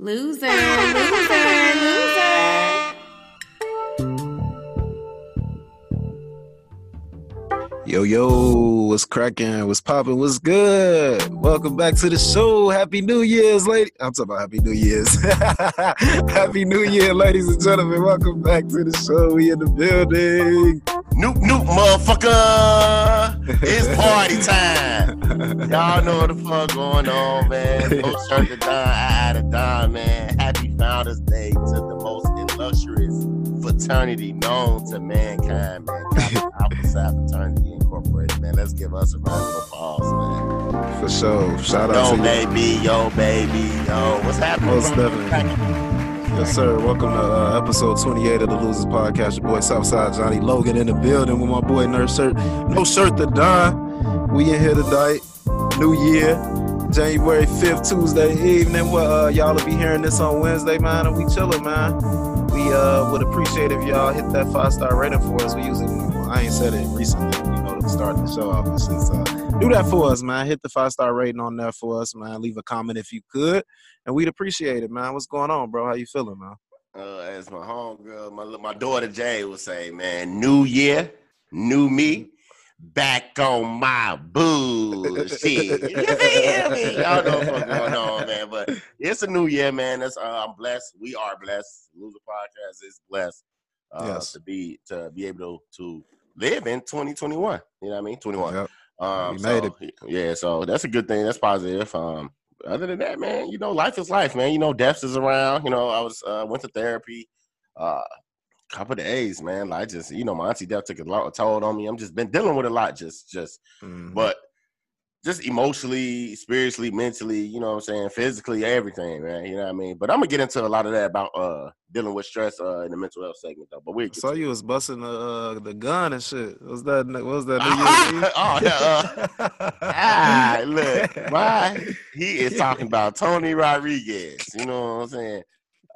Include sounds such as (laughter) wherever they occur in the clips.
Loser, loser, loser. Yo, yo, what's cracking? What's popping? What's good? Welcome back to the show. Happy New Year's, lady. I'm talking about Happy New Year's. (laughs) Happy New Year, ladies and gentlemen. Welcome back to the show. We in the building. Noop noop, motherfucker! It's party time. Y'all know what the fuck going on, man. No shirt to dime, I to dime, man. Happy Founders Day to the most illustrious fraternity known to mankind, man. (laughs) Alpha Psi Fraternity Incorporated, man. Let's give us a round of applause, man. For sure. Shout out Yo, to you. Yo, baby, yo, baby, yo. What's happening? Most definitely. Yes, sir. Welcome to uh, episode 28 of the Losers Podcast. Your boy Southside Johnny Logan in the building with my boy Nurse Shirt. No shirt to Don. We in here tonight. New year. January 5th, Tuesday evening. Well, uh, y'all will be hearing this on Wednesday, man, and we chilling, man. We uh, would appreciate if y'all hit that five star rating for us. We usually, I ain't said it recently, you know, to start the show off. This is, uh, do that for us, man. Hit the five star rating on there for us, man. Leave a comment if you could and we'd appreciate it, man. What's going on, bro? How you feeling, man? Uh, as my homegirl, my my daughter Jay would say, man, new year, new me, back on my bullshit. (laughs) Y'all know what's going on, man. But it's a new year, man. That's uh, I'm blessed. We are blessed. Loser Podcast is blessed uh, Yes. to be to be able to, to live in 2021. You know what I mean? 21. Yep. Um, We made so, Yeah, so that's a good thing. That's positive. Um, other than that, man, you know, life is life, man. You know, death is around. You know, I was uh, went to therapy. Uh, couple of days, man. Like just you know, my auntie death took a lot of toll on me. I'm just been dealing with a lot, just just, Mhm. but just emotionally, spiritually, mentally, you know what I'm saying, physically, everything, man. You know what I mean. But I'm gonna get into a lot of that about uh dealing with stress uh in the mental health segment though. But we saw you was busting the uh, the gun and shit. Was that what was that? New (laughs) Year's Eve? oh yeah. Uh, ah, look, why he is talking (laughs) about Tony Rodriguez. You know what I'm saying?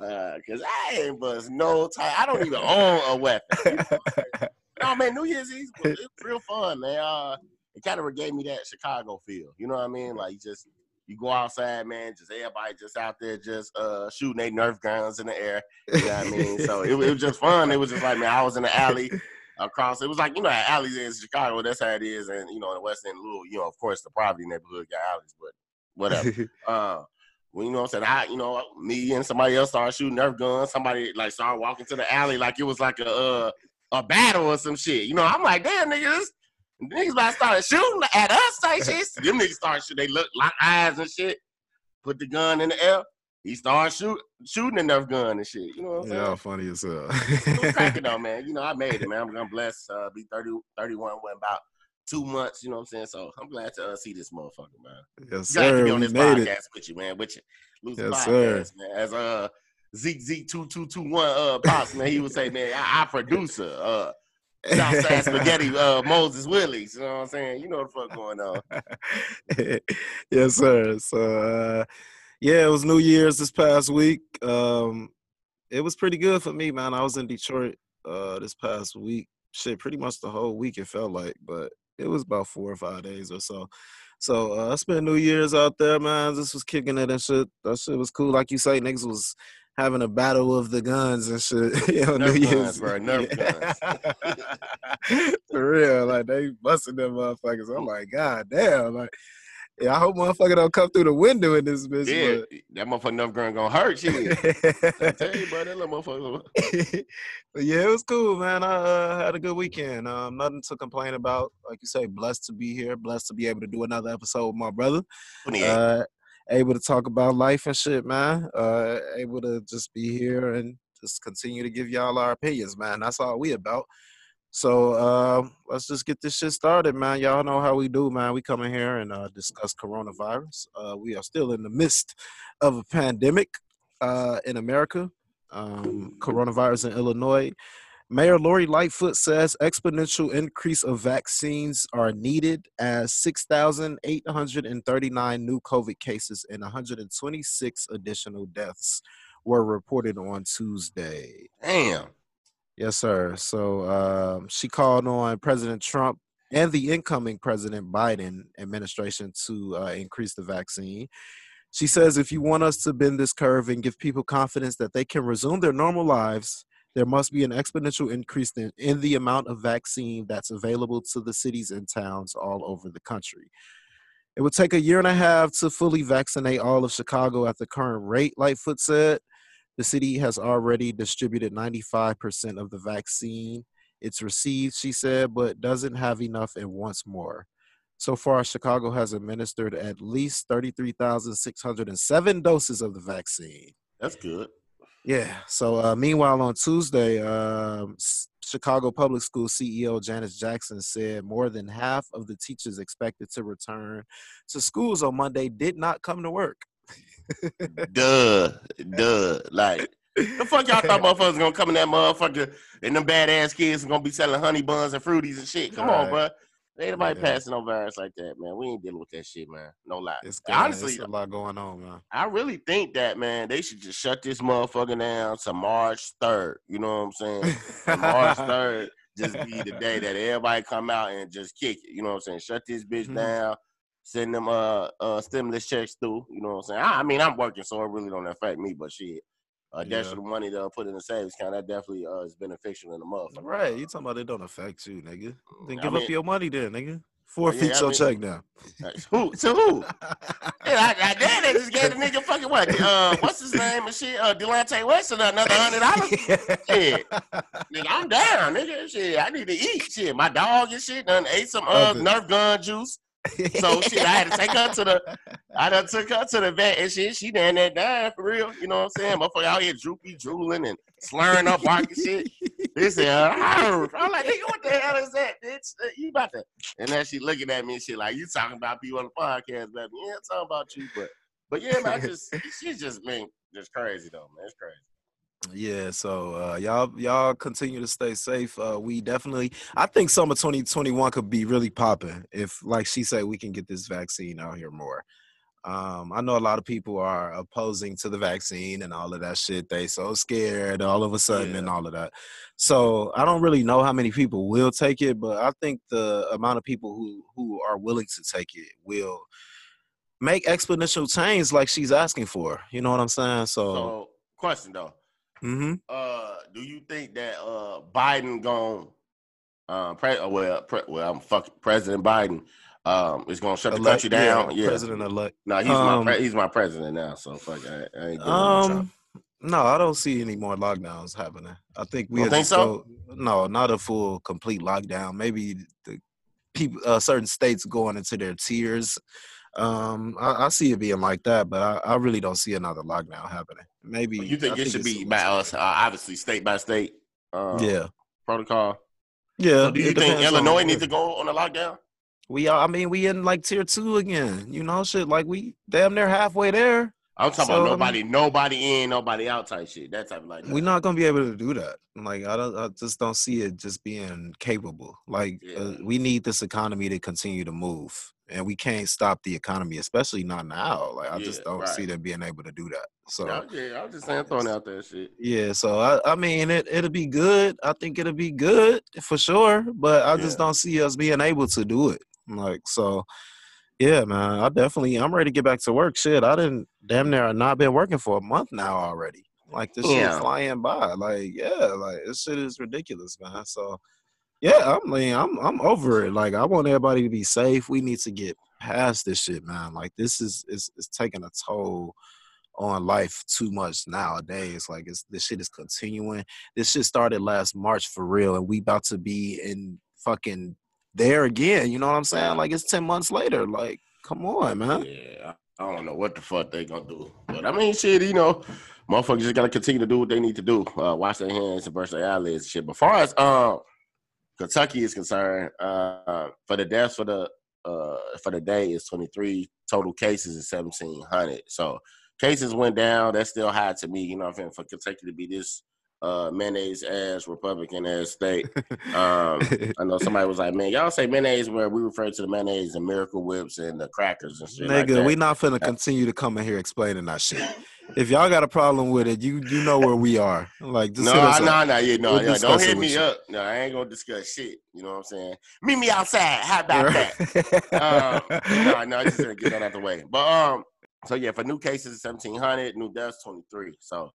Uh, Cause I ain't bust no time. I don't even own a weapon. You know no (laughs) man, New Year's Eve was it was real fun, man. Uh, it kind of gave me that Chicago feel. You know what I mean? Like you just you go outside, man. Just everybody just out there, just uh shooting their Nerf guns in the air. You know what I mean? So it, was- it was just fun. It was just like man, I was in the alley across. It was like you know how alleys in Chicago. That's how it is, and you know in the West End, little you know of course the poverty neighborhood got alleys, but whatever. (laughs) uh, well, you know what I'm saying? I, you know, me and somebody else started shooting Nerf guns. Somebody like started walking to the alley like it was like a uh, a battle or some shit. You know, I'm like, damn niggas, niggas about to start shooting at us type shit. (laughs) Them niggas start shooting. They look lock eyes and shit. Put the gun in the air. He started shoot, shooting the Nerf gun and shit. You know what I'm saying? yeah, funny as hell. it cracking (laughs) though, man. You know, I made it, man. I'm, I'm blessed. Uh, be 30, 31 in about two months. You know what I'm saying? So I'm glad to uh, see this motherfucker, man. yes, gotta sir. be on this podcast it. with you, man. With you, the Yes, sir. podcast, man. As uh Zeke Zeke two two two one uh pops, man. He would say, man, I, I producer uh Southside (laughs) Spaghetti uh Moses Willies. You know what I'm saying? You know what the fuck going on. (laughs) yes, sir. So, uh, yeah, it was New Year's this past week. Um, it was pretty good for me, man. I was in Detroit uh, this past week. Shit, pretty much the whole week it felt like, but it was about four or five days or so. So uh, I spent New Year's out there, man. This was kicking it and shit. That shit was cool. Like you say, niggas was having a battle of the guns and shit. (laughs) you know, Nerf New guns, bro, Nerf (laughs) (laughs) For real, like they busting them motherfuckers. I'm like, God damn, like. Yeah, I hope motherfucker don't come through the window in this bitch. Yeah, that motherfucker Nerf gun gonna hurt you. I tell you, bro, that little motherfucker. but yeah, it was cool, man. I uh, had a good weekend. Um, nothing to complain about. Like you say, blessed to be here, blessed to be able to do another episode with my brother. 28. Uh, able to talk about life and shit, man. Uh, able to just be here and just continue to give y'all our opinions, man. That's all we about. So uh, let's just get this shit started, man. Y'all know how we do, man. We come in here and uh, discuss coronavirus. Uh, we are still in the midst of a pandemic uh, in America. Um, coronavirus in Illinois. Mayor Lori Lightfoot says exponential increase of vaccines are needed as 6,839 new COVID cases and 126 additional deaths were reported on Tuesday. Damn. Yes, sir. So um, she called on President Trump and the incoming President Biden administration to uh, increase the vaccine. She says if you want us to bend this curve and give people confidence that they can resume their normal lives, there must be an exponential increase in, in the amount of vaccine that's available to the cities and towns all over the country. It would take a year and a half to fully vaccinate all of Chicago at the current rate, Lightfoot said. The city has already distributed 95% of the vaccine it's received, she said, but doesn't have enough and wants more. So far, Chicago has administered at least 33,607 doses of the vaccine. That's good. Yeah. So, uh, meanwhile, on Tuesday, um, Chicago Public School CEO Janice Jackson said more than half of the teachers expected to return to schools on Monday did not come to work. duh, duh. Like, the fuck y'all thought (laughs) motherfuckers gonna come in that motherfucker and them badass kids are gonna be selling honey buns and fruities and shit. Come on, bro. Ain't nobody yeah. passing no virus like that, man. We ain't dealing with that shit, man. No lie. It's good, Honestly, a lot going on, man. I really think that, man, they should just shut this motherfucker down to March 3rd. You know what I'm saying? March (laughs) 3rd just be the day that everybody come out and just kick it. You know what I'm saying? Shut this bitch mm-hmm. down. Send them uh, uh stimulus checks through. You know what I'm saying? I, I mean, I'm working, so it really don't affect me, but shit uh, yeah. additional money to put in the savings account, that definitely uh, is beneficial in the month. Right. You talking about it don't affect you, nigga. Then give I mean, up your money then, nigga. Forfeit yeah, your mean, check now. Who? To who? (laughs) yeah, I, I did. They just gave the nigga fucking what? Uh, what's his name and shit? Uh, Delonte West another hundred dollars. (laughs) shit, nigga, I'm down, nigga. Shit, I need to eat. Shit, my dog and shit done ate some uh, Nerf gun juice so shit, I had to take her to the, I done took her to the vet and shit. She down there dying for real. You know what I'm saying? Motherfucker out here droopy, drooling and slurring up, barking shit. This is, I'm like, nigga, what the hell is that, bitch? Uh, you about to? And then she looking at me and shit like, you talking about people on the podcast, baby? Yeah, talking about you, but, but yeah, man, I just, she's just been just crazy though, man. It's crazy. Yeah, so uh, y'all y'all continue to stay safe. Uh, we definitely, I think summer 2021 could be really popping if, like she said, we can get this vaccine out here more. Um, I know a lot of people are opposing to the vaccine and all of that shit. They so scared all of a sudden yeah. and all of that. So I don't really know how many people will take it, but I think the amount of people who who are willing to take it will make exponential change like she's asking for. You know what I'm saying? So, so question though Mm-hmm. Uh, do you think that uh Biden going uh pre- uh, well pre- well I'm fuck President Biden um is gonna shut the country down? Yeah, yeah. President elect. No, he's um, my pre- he's my president now. So fuck, I, I ain't um. No, I don't see any more lockdowns happening. I think we think so. Go, no, not a full complete lockdown. Maybe the people, uh, certain states going into their tiers um, I, I, see it being like that, but I, I, really don't see another lockdown happening. Maybe you think it should be by us, uh, obviously state by state. Um, yeah, protocol. Yeah. So do you think Illinois needs to go on a lockdown? We are. I mean, we in like tier two again. You know, shit. Like we damn near halfway there. I'm talking so, about nobody, I mean, nobody in, nobody out type shit. That type of like. We're not gonna be able to do that. Like I don't, I just don't see it just being capable. Like yeah. uh, we need this economy to continue to move and we can't stop the economy, especially not now. Like I yeah, just don't right. see them being able to do that. So yeah, I'm just saying throwing um, out that shit. Yeah, so I, I mean it it'll be good. I think it'll be good for sure, but I yeah. just don't see us being able to do it. Like so yeah, man, I definitely I'm ready to get back to work. Shit, I didn't damn near not been working for a month now already. Like this yeah. shit flying by. Like, yeah, like this shit is ridiculous, man. So yeah, I mean, I'm I'm over it. Like, I want everybody to be safe. We need to get past this shit, man. Like, this is is is taking a toll on life too much nowadays. Like, it's this shit is continuing. This shit started last March for real, and we about to be in fucking there again. You know what I'm saying? Like, it's ten months later. Like, come on, man. Yeah, I don't know what the fuck they gonna do, but I mean, shit, you know. Motherfuckers just gotta continue to do what they need to do. Uh, wash their hands and brush their eyelids shit. But far as uh, Kentucky is concerned, uh, for the deaths for the uh, for the day is 23. Total cases is 1,700. So cases went down. That's still high to me. You know, I'm saying? for Kentucky to be this uh, mayonnaise as Republican as state. (laughs) Um, I know somebody was like, man, y'all say mayonnaise where we refer to the mayonnaise and Miracle Whips and the crackers and shit. Nigga, like we not finna continue to come in here explaining that shit if y'all got a problem with it, you you know where we are. Like, no, no, no, yeah, no, we'll don't hit me up. No, I ain't gonna discuss shit. You know what I'm saying? Meet me outside. How about that? um, no, no, I just gonna get that out the way. But um, so yeah, for new cases, seventeen hundred, new deaths, twenty three. So,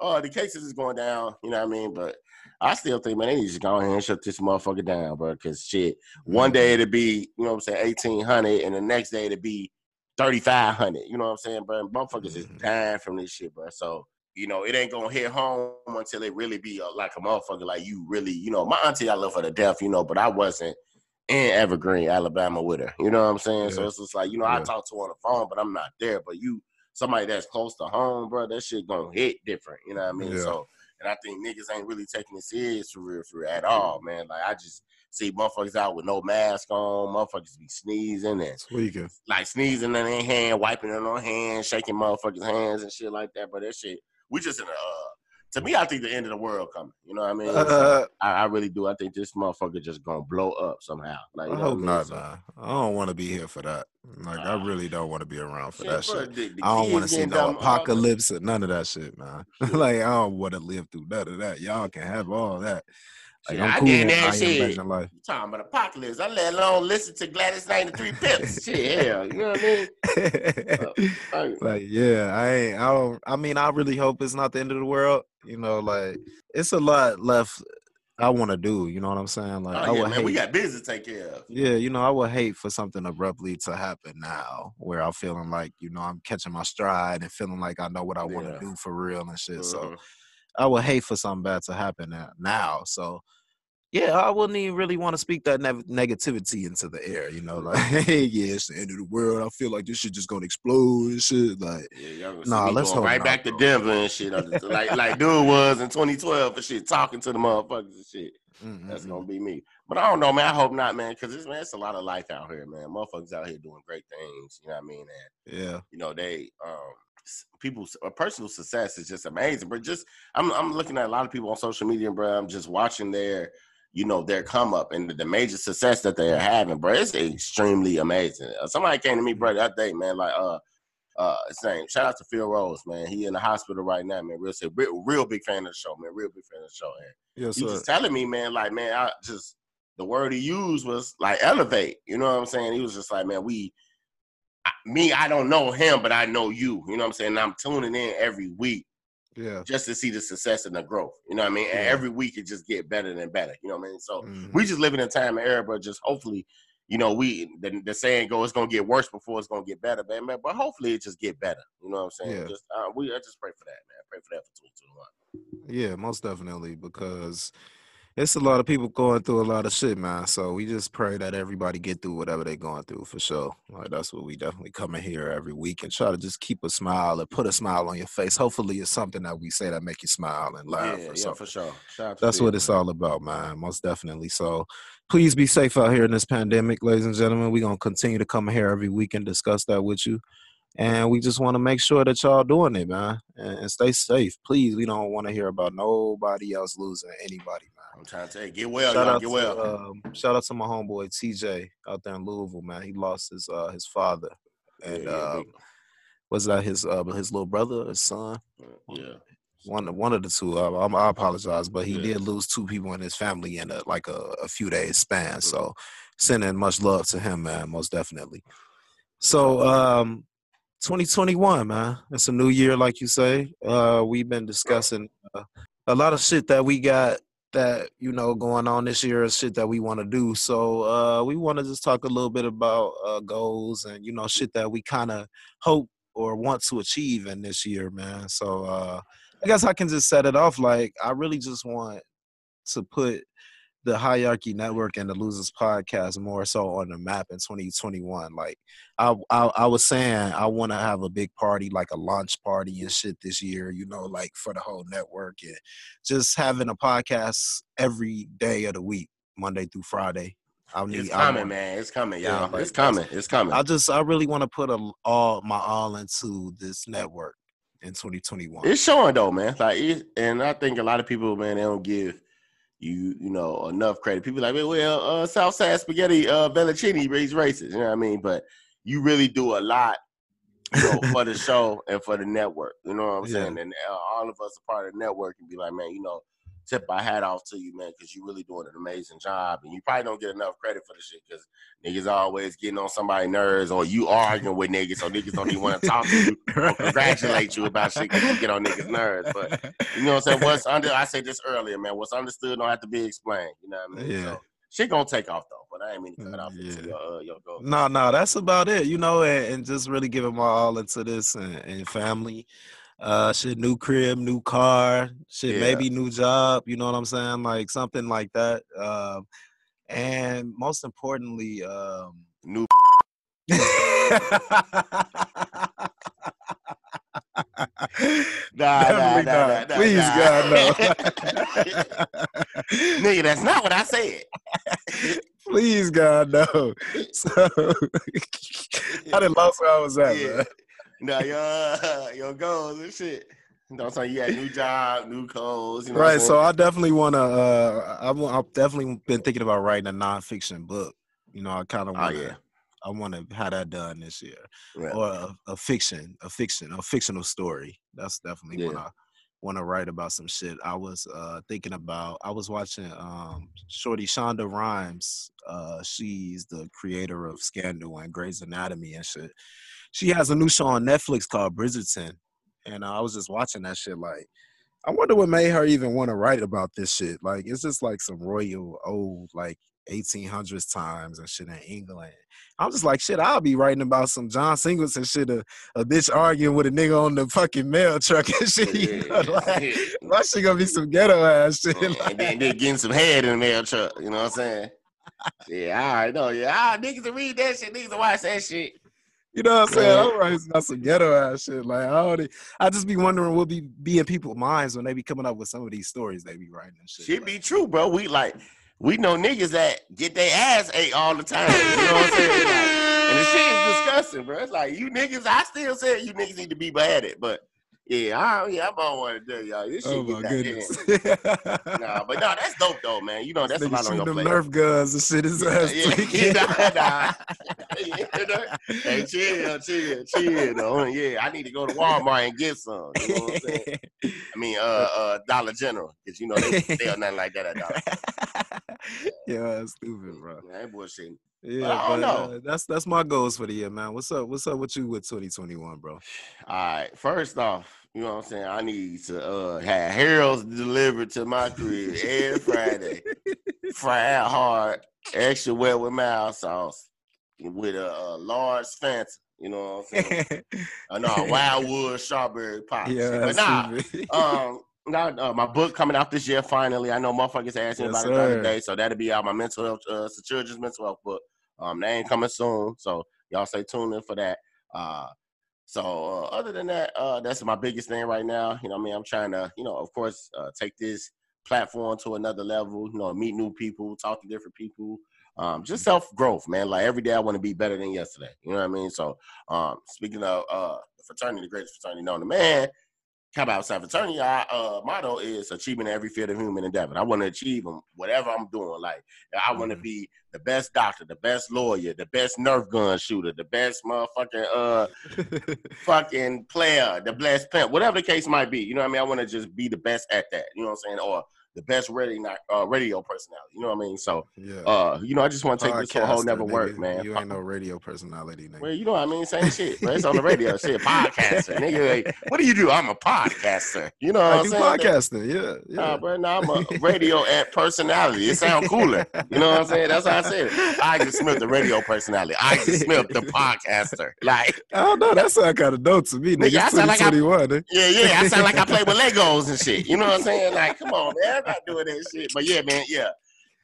oh, the cases is going down. You know what I mean? But I still think, man, they need to just go ahead and shut this motherfucker down, bro. Cause shit, one day it'll be, you know what I'm saying, eighteen hundred, and the next day it'll be thirty five hundred. You know what I'm saying, bro? And motherfuckers is Mhm. dying from this shit, bro. So. You know, it ain't gonna hit home until it really be uh, like a motherfucker, like you really, you know. My auntie, I love her to death, you know, but I wasn't in Evergreen, Alabama, with her. You know what I'm saying? So it's just like, you know, I talk to her on the phone, but I'm not there. But you, somebody that's close to home, bro, that shit gonna hit different. You know what I mean? Yeah. So, and I think niggas ain't really taking it serious for real, for real at all, man. Like I just see motherfuckers out with no mask on, motherfuckers be sneezing and like sneezing in their hand, wiping it on hands, shaking motherfuckers' hands and shit like that. But that shit, we just in a. Uh, to me, I think the end of the world coming. You know what I mean? Uh, (laughs) I, I really do. I think this motherfucker just gonna blow up somehow. Like you I know hope mean? not, So- man. I don't want to be here for that. Like, I Ah. really don't want to be around for Shit, that bro, shit. the- the I don't want to see no uh, apocalypse or none of that shit, man. (laughs) like, I don't want to live through none of that. Y'all can have all that. Like, Shit, I'm I cool did with that I shit. You talking about apocalypse? I let alone listen to Gladys Knight and Three Pips. (laughs) shit, hell, you know what I mean? (laughs) Like, like yeah i ain't i don't i mean i really hope it's not the end of the world you know like it's a lot left i want to do you know what i'm saying like i oh yeah, would man, we got business to take care of. yeah you know i would hate for something abruptly to happen now where i'm feeling like you know i'm catching my stride and feeling like i know what i want to Yeah. do for real and shit so Mhm. i would hate for something bad to happen now so yeah, I wouldn't even really want to speak that nev- negativity into the air, you know, like, (laughs) hey, yeah, it's the end of the world. I feel like this shit just gonna explode and shit. Like, Yeah, Nah, let's hope right back to. Denver and shit. like like dude was in 2012 and shit, talking to the motherfuckers and shit. That's mm-mm-mm. gonna be me. But I don't know, man. I hope not, man, because it's man, it's a lot of life out here, man. Motherfuckers out here doing great things. You know what I mean? And yeah, you know they um people's personal success is just amazing but just I'm, I'm looking at a lot of people on social media bro i'm just watching their you know their come up and the, major success that they're having bro it's extremely amazing uh, somebody came to me bro that day man like uh uh same. shout out to phil rose man he in the hospital right now man real real, real big fan of the show man real big fan of the show and yes, he sir. just telling me, man, like, man, I just the word he used was like elevate. You know what I'm saying? He was just like, man, we, I, me, I don't know him, but I know you. You know what I'm saying? And I'm tuning in every week Yeah, just to see the success and the growth. You know what I mean? And every week it just get better and better. You know what I mean? So mhm. we just live in a time and era, but just hopefully, you know, we the, the saying go, it's gonna get worse before it's gonna get better, man. But hopefully it just get better. You know what I'm saying? Yeah. Just uh, we I just pray for that, man. Pray for that for 2021. yeah, most definitely because it's a lot of people going through a lot of shit, man. So we just pray that everybody get through whatever they're going through for sure. Like that's what we definitely come in here every week and try to just keep a smile and put a smile on your face. Hopefully, it's something that we say that make you smile and laugh yeah, or yeah, something. for sure. Shout out to That's what it's all about, man. Most definitely. So please be safe out here in this pandemic, ladies and gentlemen. We're gonna continue to come here every week and discuss that with you. And we just want to make sure that y'all doing it, man. And, and stay safe. Please, we don't want to hear about nobody else losing anybody, man. I'm trying to tell you, get well, shout y'all out get to well. um, shout out to my homeboy TJ out there in Louisville, man. He lost his uh his father. And yeah, yeah, uh was that his uh his little brother, his son? yeah. one one of the two. I, I'm- I apologize, but he Yeah. did lose two people in his family in a, like a, a few days span. So sending much love to him, man, most definitely. So um 2021, man, it's a new year, like you say. Uh we've been discussing uh, a lot of shit that we got that you know going on this year is shit that we want to do. So uh we want to just talk a little bit about uh goals and you know shit that we kind of hope or want to achieve in this year, man. So uh I guess I can just set it off like I really just want to put the hierarchy network and the losers podcast more so on the map in 2021 like i i, I was saying i want to have a big party like a launch party and shit this year you know like for the whole network and just having a podcast every day of the week monday through friday i need It's coming, man. It's coming, y'all. like, it's coming. It's coming. i just i really want to put a, all my all into this network in 2021 It's showing though, man. Like, it, and I think a lot of people, man, they don't give you, you know, enough credit. People like, well, uh, Southside Spaghetti, uh, Bellicini raised races. You know what I mean? But you really do a lot, you know, for the (laughs) show and for the network. You know what I'm Yeah. saying? And uh, all of us are part of the network and be like, man, you know, tip my hat off to you, man, because you're really doing an amazing job, and you probably don't get enough credit for the shit because niggas always getting on somebody's nerves, or you arguing with niggas, so niggas don't even want to talk to you (laughs) or congratulate you about shit because you get on niggas' nerves. But you know what I'm saying? What's under? I said this earlier, man. What's understood don't have to be explained. You know what I mean? Yeah. So, shit gonna take off though, but I ain't mean to cut off Yeah. your uh, your goal. No, no, that's about it. You know, and, and just really giving my all into this and, and family. Uh, shit, new crib, new car, shit, Yeah. maybe new job. You know what I'm saying? Like something like that. Um, and most importantly, um, New (laughs) Nah, Definitely nah, nah, nah, Please, nah. God, no. (laughs) Nigga, that's not what I said. (laughs) Please, God, no. So, I didn't lost where I was at, Yeah. Man. No, your (laughs) your goals and shit. You know what I'm saying? You had new job, new clothes. You know Right. So I definitely want to. Uh, I'm, I've definitely been thinking about writing a nonfiction book. You know, I kind of Oh, want to. yeah. I want to have that done this year, or a, a fiction, a fiction, a fictional story. That's definitely when Yeah. I want to write about some shit. I was uh, thinking about. I was watching um, Shorty Shonda Rhimes. Uh, she's the creator of Scandal and Grey's Anatomy and shit. She has a new show on Netflix called Bridgerton, and uh, I was just watching that shit. Like, I wonder what made her even want to write about this shit. Like, it's just like some royal old like 1800s times and shit in England. I'm just like, shit, I'll be writing about some John Singleton shit, a, a bitch arguing with a nigga on the fucking mail truck and shit. You know, like, (laughs) my shit gonna be some ghetto ass shit. and, like- then, then getting some head in the mail truck. You know what I'm saying? (laughs) Yeah, I already know. Yeah, ah, niggas to read that shit, niggas to watch that shit. You know what I'm saying? Yeah. I'm writing about some ghetto ass shit. Like I already, I just be wondering what be be in people's minds when they be coming up with some of these stories they be writing and shit. Shit like- be true, bro. We like we know niggas that get their ass ate all the time. You know what I'm saying? Like, and the shit is disgusting, bro. It's like you niggas. I still say you niggas need to be beheaded, but yeah, I yeah, I'm on one to tell y'all. This shit Oh my that goodness. (laughs) Nah, but no, that's dope though, man. You know that's a Nigga lot on shooting your them. Nerf guns and shit. is ass Yeah, yeah, nah, (laughs) nah. hey, chill, chill, chill, though. Yeah, I need to go to Walmart and get some. You know what I'm saying? I mean, uh, uh, Dollar General, because you know they (laughs) sell nothing like that at Dollar. yeah, that's stupid, bro. Man, ain't bullshitting. Yeah, I but, know. uh, that's that's my goals for the year, man. What's up? What's up with you with 2021, bro? All right, first off, you know what I'm saying? I need to uh have Harold's delivered to my crib every Friday. (laughs) Fried hard, extra wet with mild sauce, with a, a large Fanta. You know what I'm saying? Uh, no, Wildwood strawberry pop. (laughs) yeah, but nah, (laughs) um, now, uh, my book coming out this year. Finally, I know motherfuckers asking Yes, about it the other day, so that'll be out. My mental health, uh, it's a children's mental health book. Um, that ain't coming soon, so y'all stay tuned in for that. Uh, so uh, other than that, uh, that's my biggest thing right now. You know, what I mean, I'm trying to, you know, of course, uh, take this platform to another level. You know, meet new people, talk to different people. Um, just self growth, man. Like every day, I want to be better than yesterday. You know what I mean? So, um, speaking of uh, the fraternity, the greatest fraternity known to man, Cap Outside Fraternity, our uh, motto is achieving every field of human endeavor. I want to achieve them, whatever I'm doing. Like, I want to Mhm. be the best doctor, the best lawyer, the best Nerf gun shooter, the best motherfucking uh (laughs) fucking player, the best pimp, whatever the case might be. You know what I mean? I want to just be the best at that. You know what I'm saying? Or the best radio uh, radio personality. You know what I mean? So, yeah. uh, you know, I just want to take this to a whole never nigga. work, man. You ain't no radio personality, nigga. Well, you know what I mean? Same shit, but it's on the radio. shit, (laughs) podcaster. Nigga, like, what do you do? I'm a podcaster. You know what I I'm do saying? podcasting, yeah. yeah. Nah, bro, nah, I'm a radio at personality. It sound cooler. You know what I'm saying? That's how I said it. Isaac Smith, the radio personality. Isaac Smith, the podcaster. Like, (laughs) I don't know. That sound kind of dope to me, nigga. Nigga, I sound like I- 2021, yeah, yeah. I sound like I play with (laughs) Legos and shit. You know what I'm saying? Like, come on, man. I'm not doing that shit. But yeah, man, yeah.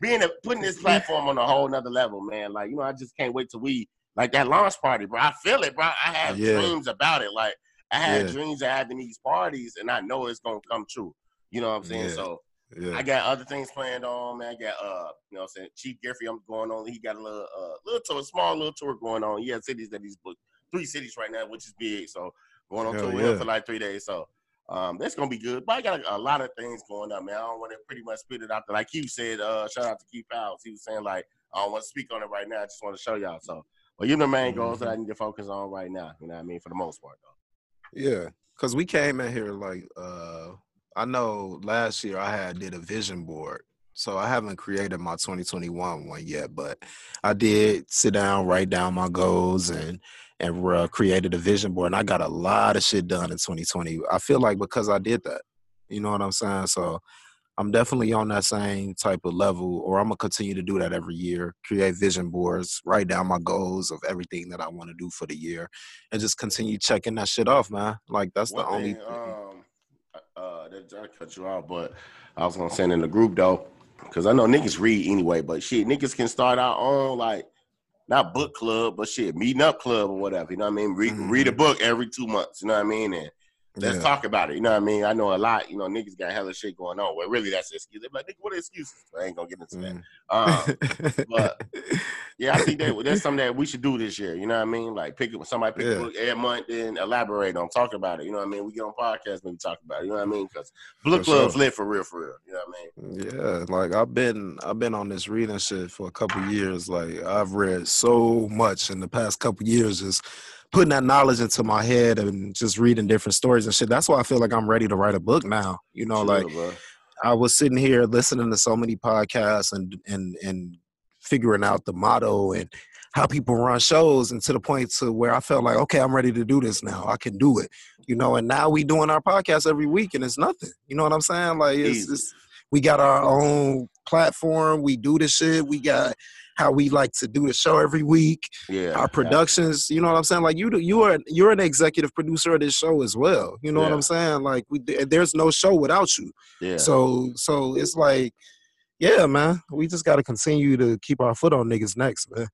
Being a, putting this platform on a whole nother level, man. Like, you know, I just can't wait till we like that launch party, bro. I feel it, bro. I have Yeah. dreams about it. Like, I had Yeah. dreams of having these parties, and I know it's gonna come true. You know what I'm saying? Yeah. So Yeah. I got other things planned on, man. I got uh, you know what I'm saying, Chief Giffrey, I'm going on. He got a little uh little tour, small little tour going on. He has cities that he's booked. Three cities right now, which is big. So going on Hell tour with him yeah. for like three days. So um that's gonna be good. But I got a, a lot of things going on, man. I don't want to pretty much spit it out there. Like you said, uh shout out to Keith Powers. He was saying like I don't want to speak on it right now. I just want to show y'all. So well, you know the main goals that I need to focus on right now. You know what I mean? For the most part though. Yeah, because we came in here like uh I know last year I had did a vision board. So I haven't created my 2021 one yet, but I did sit down, write down my goals, and and uh, created a vision board. And I got a lot of shit done in 2020. I feel like because I did that, you know what I'm saying. So I'm definitely on that same type of level, or I'm gonna continue to do that every year. Create vision boards, write down my goals of everything that I want to do for the year, and just continue checking that shit off, man. Like that's One the only. thing, um, uh, that I cut you off, but I was gonna send in the group though, because I know niggas read anyway. But shit, niggas can start our own like not book club, but shit, meeting up club or whatever. You know what I mean? Read, read a Mhm. book every two months. You know what I mean? And let's Yeah. talk about it. You know what I mean? I know a lot. You know, niggas got hella shit going on. Well, really, that's the excuse. They're like, nigga, what are excuses? I ain't gonna get into that. Mm. Um, but- (laughs) yeah, I think that that's something that we should do this year. You know what I mean? Like pick up somebody pick Yeah. a book every month, then elaborate on, talk about it. You know what I mean? We get on podcasts, maybe talk about it. You know what I mean? Because book For sure. clubs lit for real, for real. You know what I mean? Yeah, like I've been I've been on this reading shit for a couple years. Like I've read so much in the past couple years, just putting that knowledge into my head and just reading different stories and shit. That's why I feel like I'm ready to write a book now. You know, Chill, like bro. I was sitting here listening to so many podcasts and and and figuring out the motto and how people run shows and to the point to where I felt like, okay, I'm ready to do this now. I can do it. You know, and now we doing our podcast every week and it's nothing. You know what I'm saying? Like it's, it's we got our own platform. We do this shit. We got how we like to do the show every week. yeah. Our productions, you know what I'm saying? Like you, do- you are you're an executive producer of this show as well. You know what I'm saying? Like we, there's no show without you. Yeah. So so it's like, yeah, man, we just got to continue to keep our foot on niggas' necks, man.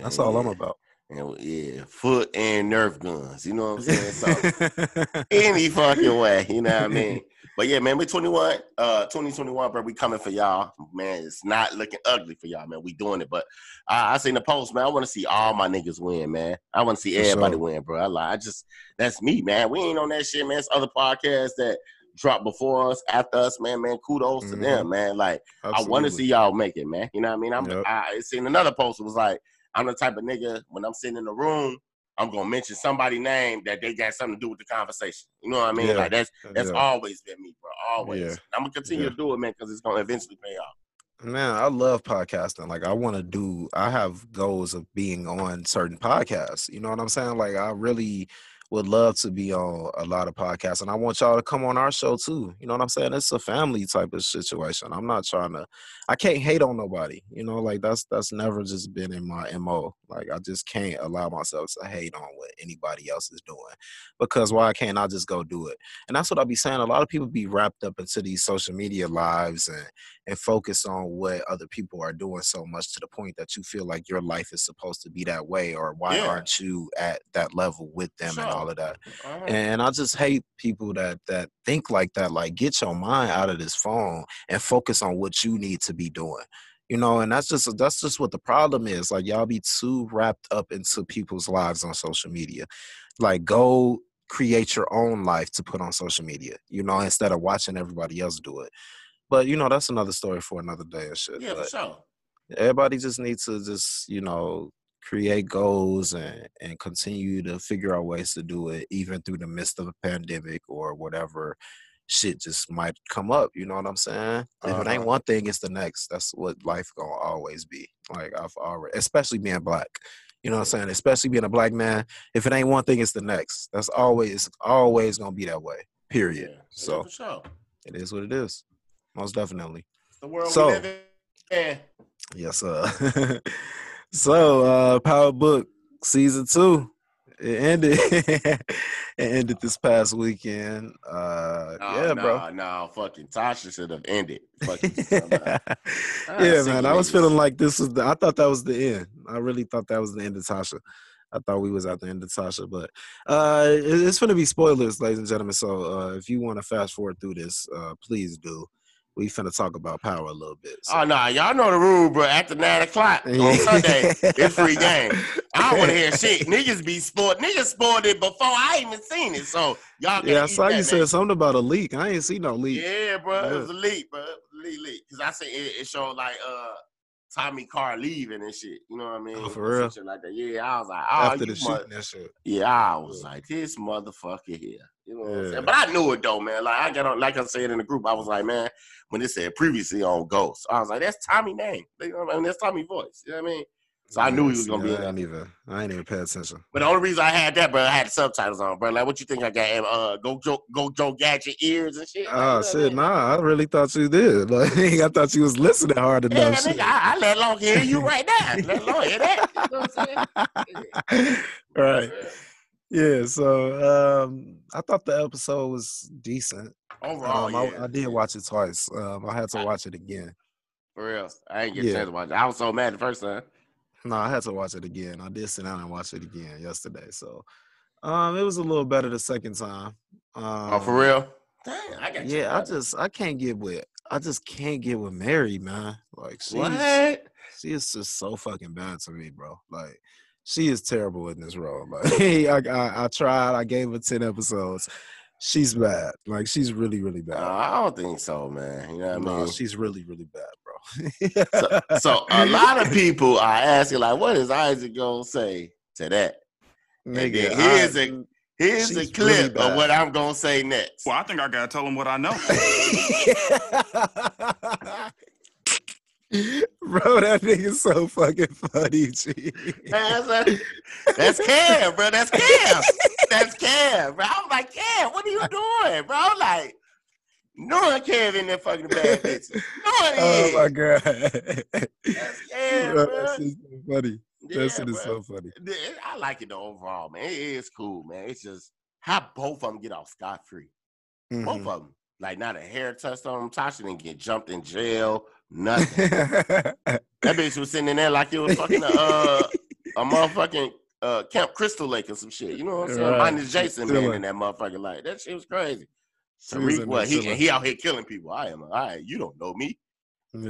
That's all I'm about. And yeah, foot and Nerf guns. You know what I'm saying? So (laughs) any fucking way, you know what I mean? But yeah, man, we 21, uh, 2021, bro. We coming for y'all, man. It's not looking ugly for y'all, man. We doing it, but I, I seen the post, man. I want to see all my niggas win, man. I want to see For everybody sure. win, bro. I like, I just that's me, man. We ain't on that shit, man. It's other podcasts that drop before us, after us, man. Man, kudos to Mhm. them, man. Like I want to see y'all make it, man. You know what I mean? I'm. Yep. I seen another post. that was like, I'm the type of nigga when I'm sitting in the room, I'm gonna mention somebody name that they got something to do with the conversation. You know what I mean? Yeah. Like that's that's Yeah. always been me, bro. Always. Yeah. I'm gonna continue to do it, man, because it's gonna eventually pay off. Man, I love podcasting. Like I want to do I have goals of being on certain podcasts. You know what I'm saying? Like I really would love to be on a lot of podcasts and I want y'all to come on our show too. You know what I'm saying? It's a family type of situation. I'm not trying to I can't hate on nobody. You know, like that's that's never just been in my MO. Like I just can't allow myself to hate on what anybody else is doing. Because why can't I just go do it? And that's what I'll be saying. A lot of people be wrapped up into these social media lives and and focus on what other people are doing so much to the point that you feel like your life is supposed to be that way or why Yeah. aren't you at that level with them and all of that? Uh-huh. and i just hate people that that think like that like get your mind out of this phone and focus on what you need to be doing. You know and that's just that's just what the problem is like y'all be too wrapped up into people's lives on social media. Like go create your own life to put on social media you know instead of watching everybody else do it but you know that's another story for another day and shit yeah, for sure. everybody just needs to just you know create goals and and continue to figure out ways to do it even through the midst of a pandemic or whatever shit just might come up you know what i'm saying? If it ain't Uh-huh. one thing it's the next. That's what life gonna always be. Like i've already especially being black you know what i'm saying? Especially being a black man if it ain't one thing it's the next. That's always always gonna be that way period. Yeah, so for sure. it is what it is most definitely the world So- we live in. Yes, sir. (laughs) so, uh, Power Book season two, it ended. (laughs) it ended this past weekend. Uh, yeah, bro. Nah, fucking Tasha should have ended. Fucking, (laughs) yeah, man. I was feeling like this was. The, I thought that was the end. I really thought that was the end of Tasha. I thought we was at the end of Tasha, but uh, it's going to be spoilers, ladies and gentlemen. So uh, if you want to fast forward through this, uh, please do. We finna talk about power a little bit. so- Oh no, y'all know the rule, bro. After nine o'clock (laughs) on Sunday, it's free (laughs) game. I to hear shit. Niggas be sport. Niggas spoiled it before I even seen it. So y'all Yeah, I saw you that, said something about a leak. I ain't seen no leak. Yeah, bro. It was a leak, bro. Leak, leak. Cause I said it, it showed like uh Tommy Carr leaving and shit. You know what I mean? Oh, for real? Shit like that. Yeah, I was like, oh, After the mo- shooting and shit. Yeah, I was Yeah. like, this motherfucker here. You know what I'm saying? But I knew it though, man. Like I got on, like I said in the group, I was like, man, when it said previously on Ghost, I was like, that's Tommy name. You know I mean? That's Tommy voice. You know what I mean? So I knew he was gonna be I ain't even. I ain't even pay attention. But the only reason I had that, bro, I had subtitles on, bro. Like, what you think I got? Uh, go Joe, go Joe Gadget ears and shit. Like, Oh what shit, nah. I really thought you did. (laughs) Like I thought you was listening hard Yeah, enough. nigga, I, I let Long hear you right now. Let Long hear that. You know what I'm saying? (laughs) right. Yeah. So um, I thought the episode was decent. Overall, um, yeah, I, I did watch it twice. Um, I had to watch it again. For real, I ain't get a chance to watch it. I was so mad the first time. No, I had to watch it again. I did sit down and watch it again yesterday. So um, it was a little better the second time. Um, oh, for real? Damn, I got you. Yeah, I just I can't get with I just can't get with Mary, man. Like she's what? she is just so fucking bad to me, bro. Like she is terrible in this role. Like (laughs) I, I I tried, I gave her ten episodes. She's bad. Like she's really, really No, bad. I don't think so, man. You know what I no, mean? she's really, really bad, bro. so, so (laughs) a lot of people are asking, like, what is Isaac gonna say to that? Nigga, then here's I- a- Here's She's a clip bad. of what I'm gonna say next. Well, I think I gotta tell him what I know. (laughs) (laughs) bro, that nigga's so fucking funny, G. That's, (laughs) that's Cam, bro. That's Cam. That's Cam, bro. I'm like, Cam, what are you doing, bro? Like, knowing Cam in that fucking bad bitches. (laughs) Knowing Oh he my god. That's Cam, Bro, bro. that shit's so funny. Yeah, that shit is so funny. I like it though overall, man. It is cool, man. It's just how both of them get off scot free. Both Mhm. of them. Like not a hair touched on them. Tasha didn't get jumped in jail. Nothing. that bitch was sitting in there like it was fucking a, uh, a motherfucking uh, Camp Crystal Lake or some shit. You know what I'm saying? Right. Minus Jason being in that motherfucking light. That shit was crazy. Tariq, what he he out here killing people. I am. All right, you don't know me.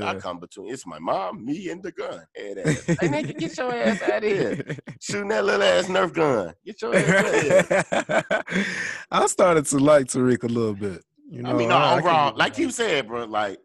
I come between. It's my mom, me, and the gun. (laughs) Ass. Hey, nigga, get your ass out of here. (laughs) Shooting that little ass Nerf gun. Get your ass out of here. (laughs) I started to like Tariq a little bit. You know, I mean, no, I- I can overall, like you said, bro, like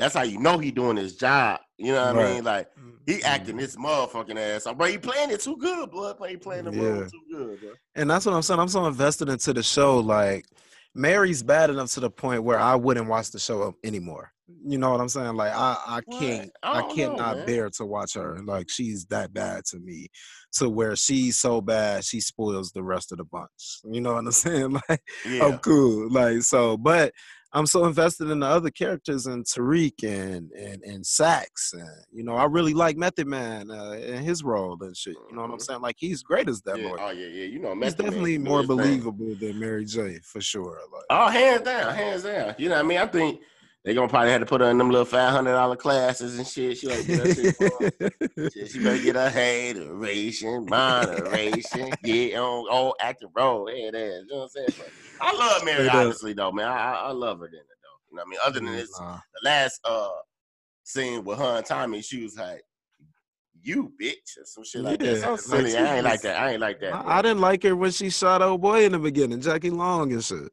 that's how you know he doing his job. You know what I mean? Like mm-hmm. he acting this motherfucking ass off, bro. He playing it too good, blood. He playing the role too good, bro. And that's what I'm saying. I'm so invested into the show. Like Mary's bad enough to the point where I wouldn't watch the show anymore. You know what I'm saying? Like I, I can't, I I, don't know, cannot bear to watch her. Like she's that bad to me, to where she's so bad she spoils the rest of the bunch. You know what I'm (laughs) saying? Like Yeah, I'm cool. Like so, but I'm so invested in the other characters and Tariq and and and Saxe. And, you know, I really like Method Man uh, in his role and shit. You know what I'm Mhm. saying? Like he's great as that yeah. boy. Oh yeah, yeah. You know, He's Method Man definitely do more his thing. believable than Mary J for sure. Like, Oh, hands down, hands down. You know what I mean? I think they gonna probably have to put her in them little five hundred dollar classes and shit. She better get her (laughs) shit She better get her hateration, moderation, get on all active role. It is. You know what I'm saying? But I love Mary, honestly, though, man. I, I, love her in it, though. You know what I mean? Other than this, Nah. the last uh scene with her and Tommy, she was like, "You bitch," or some shit like that. Yeah, So like silly. I ain't like that. I ain't like that. I, I didn't like her when she shot old boy in the beginning, Jackie Long and shit.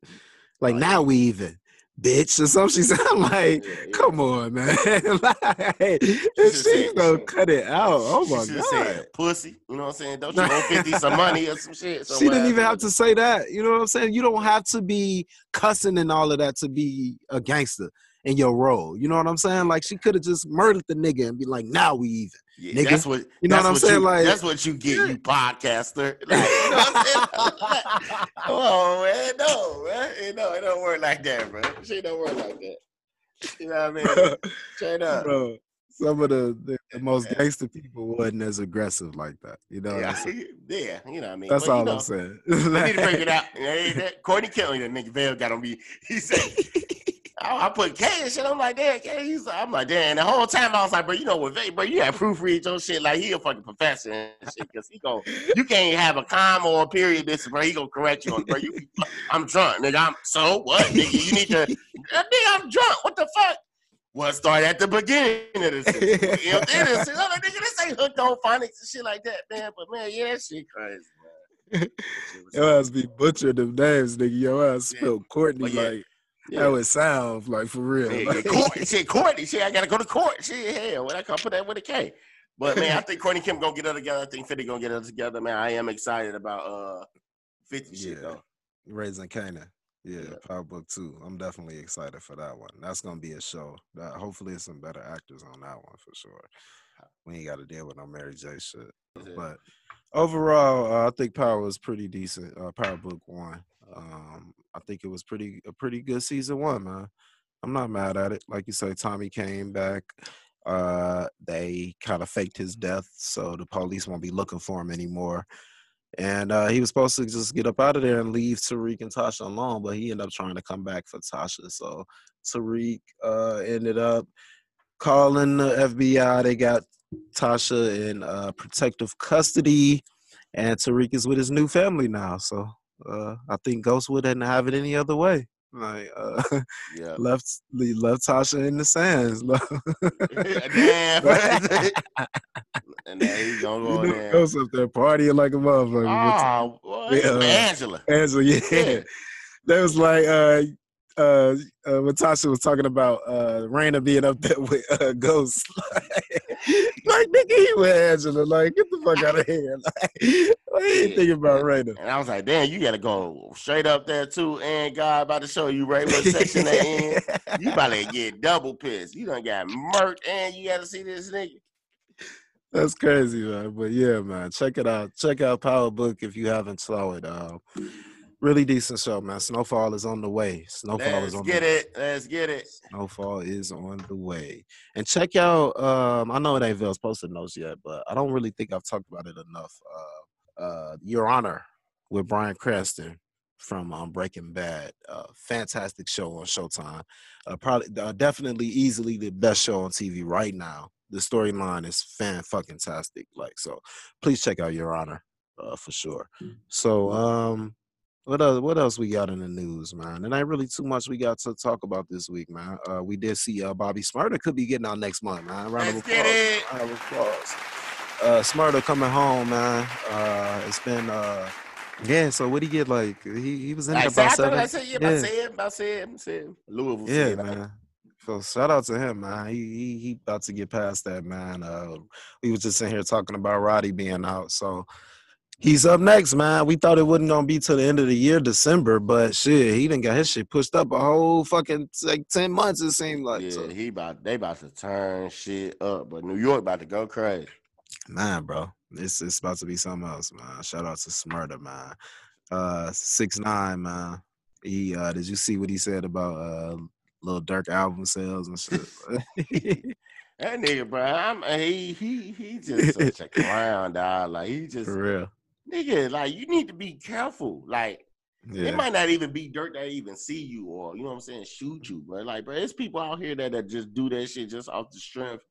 Like Oh, now we even, bitch, or something. She sound (laughs) like, Yeah, yeah. come on, man. (laughs) like, she's said- gonna cut it out. Oh She my god. said pussy. You know what I'm saying? Don't (laughs) you owe 50 some money or some shit? She didn't even have to say that. You know what I'm saying? You don't have to be cussing and all of that to be a gangster in your role. You know what I'm saying? Like she could have just murdered the nigga and be like, now we even. Yeah, nigga. That's what You know what I'm saying? You, Like- that's what you get, you podcaster. (laughs) Like, you know what I'm saying? Come on, man. No, man. It don't, it don't work like that, bro. Shit don't work like that. You know what I mean? Straight up. Bro, some of the, the, the most gangster people wasn't as aggressive like that. You know what Yeah, I'm saying? yeah, you know what I mean. That's But, you all know, I'm saying. We need to break it (laughs) out. Hey, that- Courtney Kelly, that nigga Vale got on me. (laughs) He said, I, I put K and shit. I'm like, damn, K. He's, I'm like, damn. The whole time I was like, bro, you know what, bro, you got proofread your shit like he a fucking professor and shit. Cause he go, you can't have a comma or a period. This, bro, he gonna correct you on, bro. You, I'm drunk, nigga. I'm so what, nigga? You need to, "Uh, nigga, I'm drunk. What the fuck? Well, start at the beginning of the shit. You know, I'm like, nigga, this ain't hooked on phonics and shit like that, man. But man, yeah, that shit crazy, man. That shit was Your ass be butchering them names, nigga. Your ass spelled Courtney yeah, like Yeah. how it sounds, like for real. Yeah, yeah, Like, court, shit, Courtney, shit, I gotta go to court. Shit, hell, when I come put that with a K. But man, I think Courtney Kemp gonna get her together. I think 50 gonna get her together, man. I am excited about uh 50 shit though. Raising Kanan. Yeah, Yeah. Power Book Two. I'm definitely excited for that one. That's gonna be a show. That hopefully it's some better actors on that one for sure. We ain't got to deal with no Mary J shit. Yeah. But overall, uh, I think Power was pretty decent. Uh, Power Book One. Um, I think it was pretty a pretty good season one, man. I'm not mad at it. Like you say, Tommy came back. Uh, they kind of faked his death, so the police won't be looking for him anymore. And uh, he was supposed to just get up out of there and leave Tariq and Tasha alone, but he ended up trying to come back for Tasha. So Tariq uh, ended up calling the FBI. They got Tasha in uh, protective custody, and Tariq is with his new family now. So uh, I think Ghost wouldn't have it any other way. Like uh, (laughs) Yeah. left left Tasha in the sands. (laughs) (laughs) And now he's gonna go in there. Ghost up there partying like a motherfucker. Oh, boy, Yeah. Angela. Angela, yeah. Yeah. That was like uh uh, uh when Tasha was talking about uh Raina being up there with uh Ghost. (laughs) like nigga, he with Angela. Like, get the fuck out of here. (laughs) Like, are you Yeah. thinking about Raina. And I was like, damn, you gotta go straight up there too. And God about to show you right what section they in. (laughs) You about to get double pissed. You done got murked and you gotta see this nigga. That's crazy, man. But yeah, man, check it out. Check out Power Book if you haven't saw it. Um, really decent show, man. Snowfall is on the way. Snowfall Let's is on get the it. Let's get it. Snowfall is on the way. And check out um I know it ain't Vale's post-it notes yet, but I don't really think I've talked about it enough. Uh uh Your Honor with Bryan Cranston from um, Breaking Bad. Uh fantastic show on Showtime. Uh probably uh, definitely easily the best show on TV right now. The storyline is fan fucking tastic. Like so please check out Your Honor uh for sure. So um what else, what else we got in the news, man? And ain't really too much we got to talk about this week, man. Uh, we did see uh, Bobby Shmurda could be getting out next month, man. Round Let's of get applause. it. Round of applause. Uh, coming home, man. Uh, it's been uh, yeah. So what he get like? He he was in Like, I about thought seven. I said, yeah, about yeah, said, about said, said. Louisville yeah, said, man. So shout out to him, man. He he he about to get past that, man. Uh, we was just in here talking about Roddy being out, so he's up next, man. We thought it wasn't gonna be till the end of the year, December, but shit, he didn't got his shit pushed up a whole fucking like ten months. It seemed like, Yeah, so, he about they about to turn shit up, but New York about to go crazy. man, bro. It's it's about to be something else, man. Shout out to Shmurda, man. Uh, six nine, man. He uh, did you see what he said about uh, Lil Durk album sales and shit? (laughs) That nigga, bro, I'm, he he he just such a (laughs) clown, dog. Like he just For real, nigga, like you need to be careful. Like yeah. it might not even be dirt that even see you or you know what I'm saying, shoot you, bro. Like, bro, there's people out here that, that just do that shit just off the strength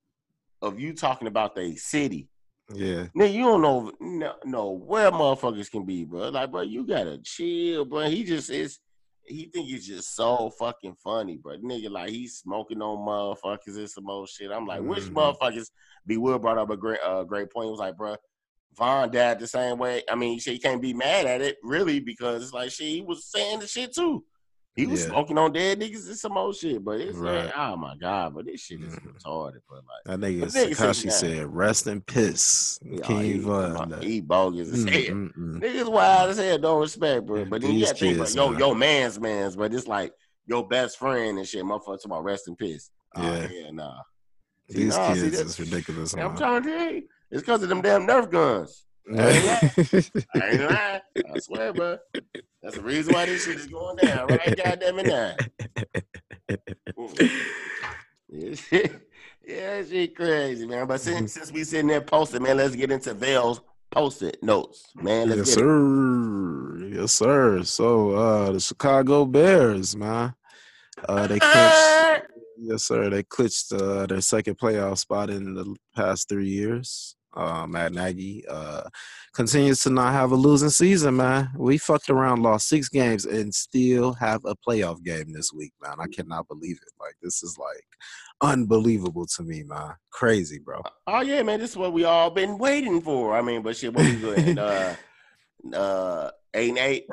of you talking about the city. Yeah, Nigga, you don't know no, no where motherfuckers can be, bro. Like, bro, you gotta chill, bro. He just is. He think it's just so fucking funny, bro. Nigga, like he's smoking on motherfuckers and some old shit. I'm like, which Mhm. motherfuckers? B. Will brought up a great, uh, great point. He was like, bro, Von died the same way. I mean, she can't be mad at it, really, because it's like she was saying the shit too. He was Yeah. smoking on dead niggas and some old shit, but it's Right. like, oh my god, but this shit is Mhm. retarded, but like. that nigga Tekashi said "Rest in piss." King he, Von. he bogus as hell. Niggas wild as hell, don't respect, bro. But then you gotta think, yo, yo, man's man's, but it's like your best friend and shit. Motherfucker talking about rest in peace. Oh, Yeah. yeah, nah. See, These nah, see, kids that- is ridiculous. I'm trying to tell you, it's because of them damn Nerf guns. (laughs) I ain't lying. I swear, bro. That's the reason why this shit is going down, right? Goddamn it, now. (laughs) Yeah, yeah, shit crazy, man. But since since we sitting there posting, man, let's get into Vale's post-it notes, man. Let's yes, get it. sir. Yes, sir. So, uh, the Chicago Bears, man, uh, they clinched. Yes, sir. They clinched uh, their second playoff spot in the past three years. Uh, Matt Nagy uh, continues to not have a losing season, man. We fucked around, lost six games, and still have a playoff game this week, man. I cannot believe it. Like this is like unbelievable to me, man. Crazy, bro. Oh yeah, man, this is what we all been waiting for. I mean, but shit, what we good? (laughs) uh, uh, eight and eight.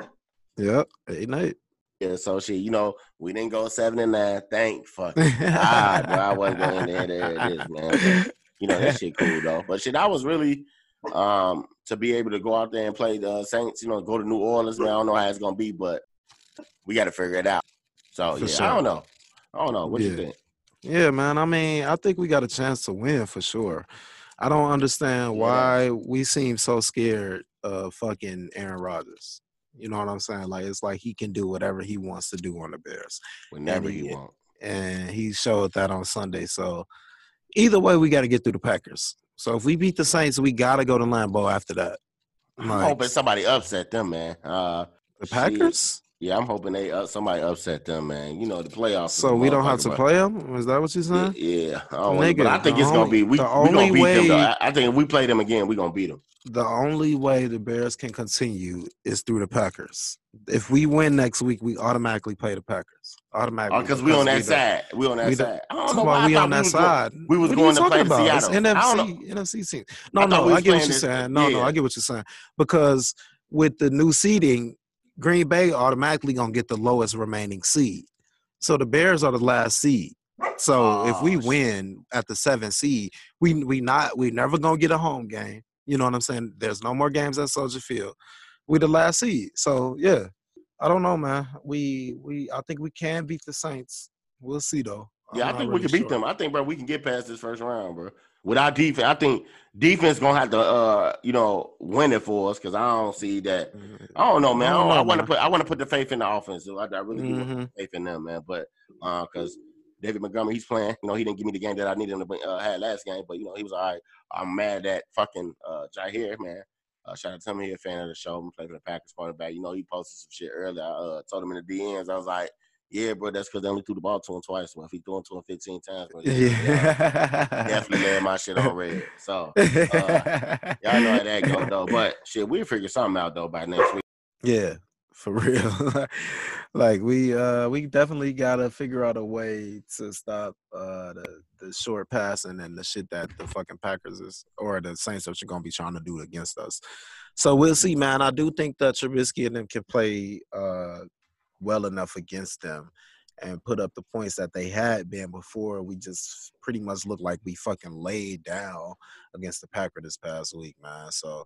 Yep, eight and eight. Yeah, so shit, you know, we didn't go seven and nine. Thank fuck (laughs) God, bro. I wasn't going there. There it is, man. But, you know that (laughs) shit cool though. But shit, I was really um to be able to go out there and play the Saints. You know, go to New Orleans. Man, I don't know how it's gonna be, but we got to figure it out. So For yeah, sure. I don't know. I don't know. What you think? Yeah, man. I mean, I think we got a chance to win for sure. I don't understand Yeah. why we seem so scared of fucking Aaron Rodgers. You know what I'm saying? Like it's like he can do whatever he wants to do on the Bears. Whenever he- you want. and he showed that on Sunday. So either way, we got to get through the Packers. So if we beat the Saints, we got to go to Lambeau after that. I'm hoping somebody upset them, man. Uh, the. Packers. yeah, I'm hoping they uh, somebody upset them, man. You know the playoffs. So we don't have to play them. Is that what you're saying? yeah. I, don't wanna- Nigga, I think it's gonna be we, the we gonna beat them. Though. way- I, I think if we play them again, we are gonna beat them. The only way the Bears can continue is through the Packers. If we win next week, we automatically play the Packers. Automatically, Because Oh, we on that the- side. We on that we side. I don't know why we on that side. we was going to play about? It's Seattle. I don't NFC, NFC team. No, I no, I get what you're saying. No, no. I get what you're saying. Because with the new seeding, Green Bay automatically gonna get the lowest remaining seed. So the Bears are the last seed. So if we Oh, shit. win at the seventh seed, we we not we never gonna get a home game. You know what I'm saying? There's no more games at Soldier Field. We the last seed. So yeah, I don't know, man. We we I think we can beat the Saints. We'll see though. I'm Yeah, I think we really can beat sure. them. I think, bro, we can get past this first round, bro. With our defense, I think defense gonna have to, uh, you know, win it for us because I don't see that. I don't know, man. I, I don't don't- I want to put, I want to put the faith in the offense. I, I really Mhm. faith in them, man. But uh, because David Montgomery, he's playing. You know, he didn't give me the game that I needed him to uh, had last game, but you know, he was all right. I'm mad that fucking uh, Jaire, man. Uh, shout out to him, he a fan of the show. I'm playing for the Packers quarterback. You know, he posted some shit earlier. I uh, told him in the DMs. I was like, yeah, bro, that's because they only threw the ball to him twice. Well, if he threw him to him 15 times, bro, yeah, Yeah. definitely laying my shit on red. So (laughs) y'all know how that go though. But shit, we'll figure something out though by next week. Yeah, for (laughs) real. like we uh we definitely gotta figure out a way to stop uh the the short passing and the shit that the fucking Packers is or the Saints are gonna be trying to do against us. So we'll see, man. I do think that Trubisky and them can play uh well enough against them and put up the points that they had been before. We just pretty much looked like we fucking laid down against the Packer this past week, man. So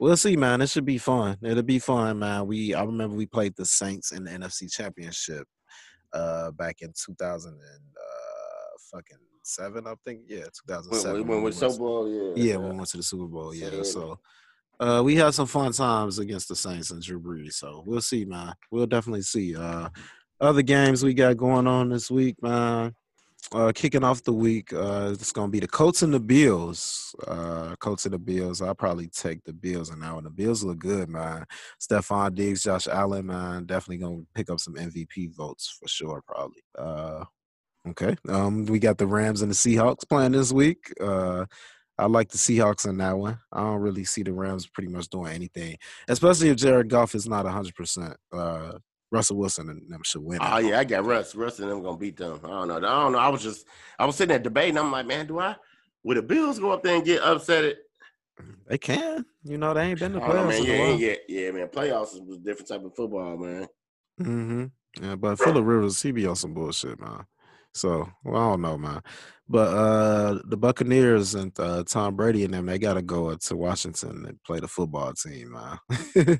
We'll see, man. It should be fun. It'll be fun, man. We I remember we played the Saints in the NFC Championship uh back in 2000 and uh fucking seven, I think. Yeah, When, 2007. when, when when we Super Bowl, yeah. yeah, when we went to the Super Bowl. Yeah, Yeah. so uh, we had some fun times against the Saints and Drew Brees. So we'll see, man. We'll definitely see. Uh, other games we got going on this week, man. Uh, kicking off the week, uh, it's gonna be the Colts and the Bills. Uh, Colts and the Bills. I'll probably take the Bills and now and the Bills look good, man. Stefon Diggs, Josh Allen, man, definitely gonna pick up some MVP votes for sure, probably. Uh, okay. Um, we got the Rams and the Seahawks playing this week. Uh, I like the Seahawks in that one. I don't really see the Rams pretty much doing anything, especially if Jared Goff is not 100%. Uh, Russell Wilson and them should win. Oh yeah, I got Russ. Russ and them gonna beat them. I don't know. I don't know. I was just I was sitting there debating. I'm like, man, do I would the Bills go up there and get upset at They can. You know, they ain't been don't playoffs man. Yeah, yeah, yeah, man. Playoffs is a different type of football, man. Mm-hmm. Yeah, but Philip Rivers, he be on some bullshit, man. So well, I don't know, man. But uh the Buccaneers and uh, Tom Brady and them, they gotta go to Washington and play the football team, man. (laughs)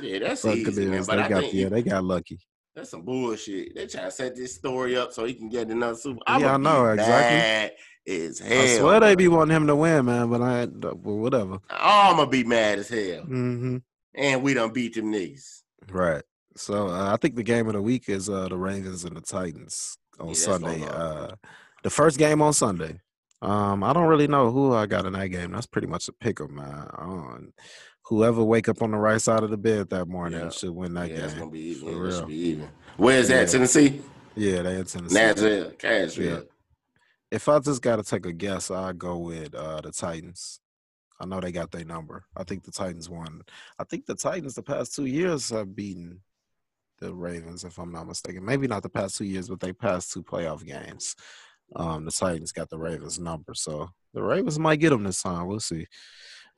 Yeah, that's easy, man. But they I got think yeah, they got lucky. that's some bullshit. They trying to set this story up so he can get another Super. Yeah, I'ma I know, exactly. As hell. I swear they be wanting him to win, man. But I, well, whatever. Oh, I'm gonna be mad as hell. Mm-hmm. And we don't beat them niggas. Right. So uh, I think the game of the week is uh, the Ravens and the Titans on Yeah, Sunday. on. Uh, the first game on Sunday. Um, I don't really know who I got in that game. That's pretty much a pick 'em, man. Um, whoever wake up on the right side of the bed that morning Yeah. should win that yeah, it's gonna be even. for Yeah, real. be even. Where's that? Yeah. Tennessee? Yeah, they in Tennessee. Nashville, Cashville. If I just got to take a guess, I go with uh, the Titans. I know they got their number. I think the Titans won. I think the Titans the past two years have beaten the Ravens, if I'm not mistaken. Maybe not the past two years, but they passed two playoff games. Um, the Titans got the Ravens number, so the Ravens might get them this time. We'll see.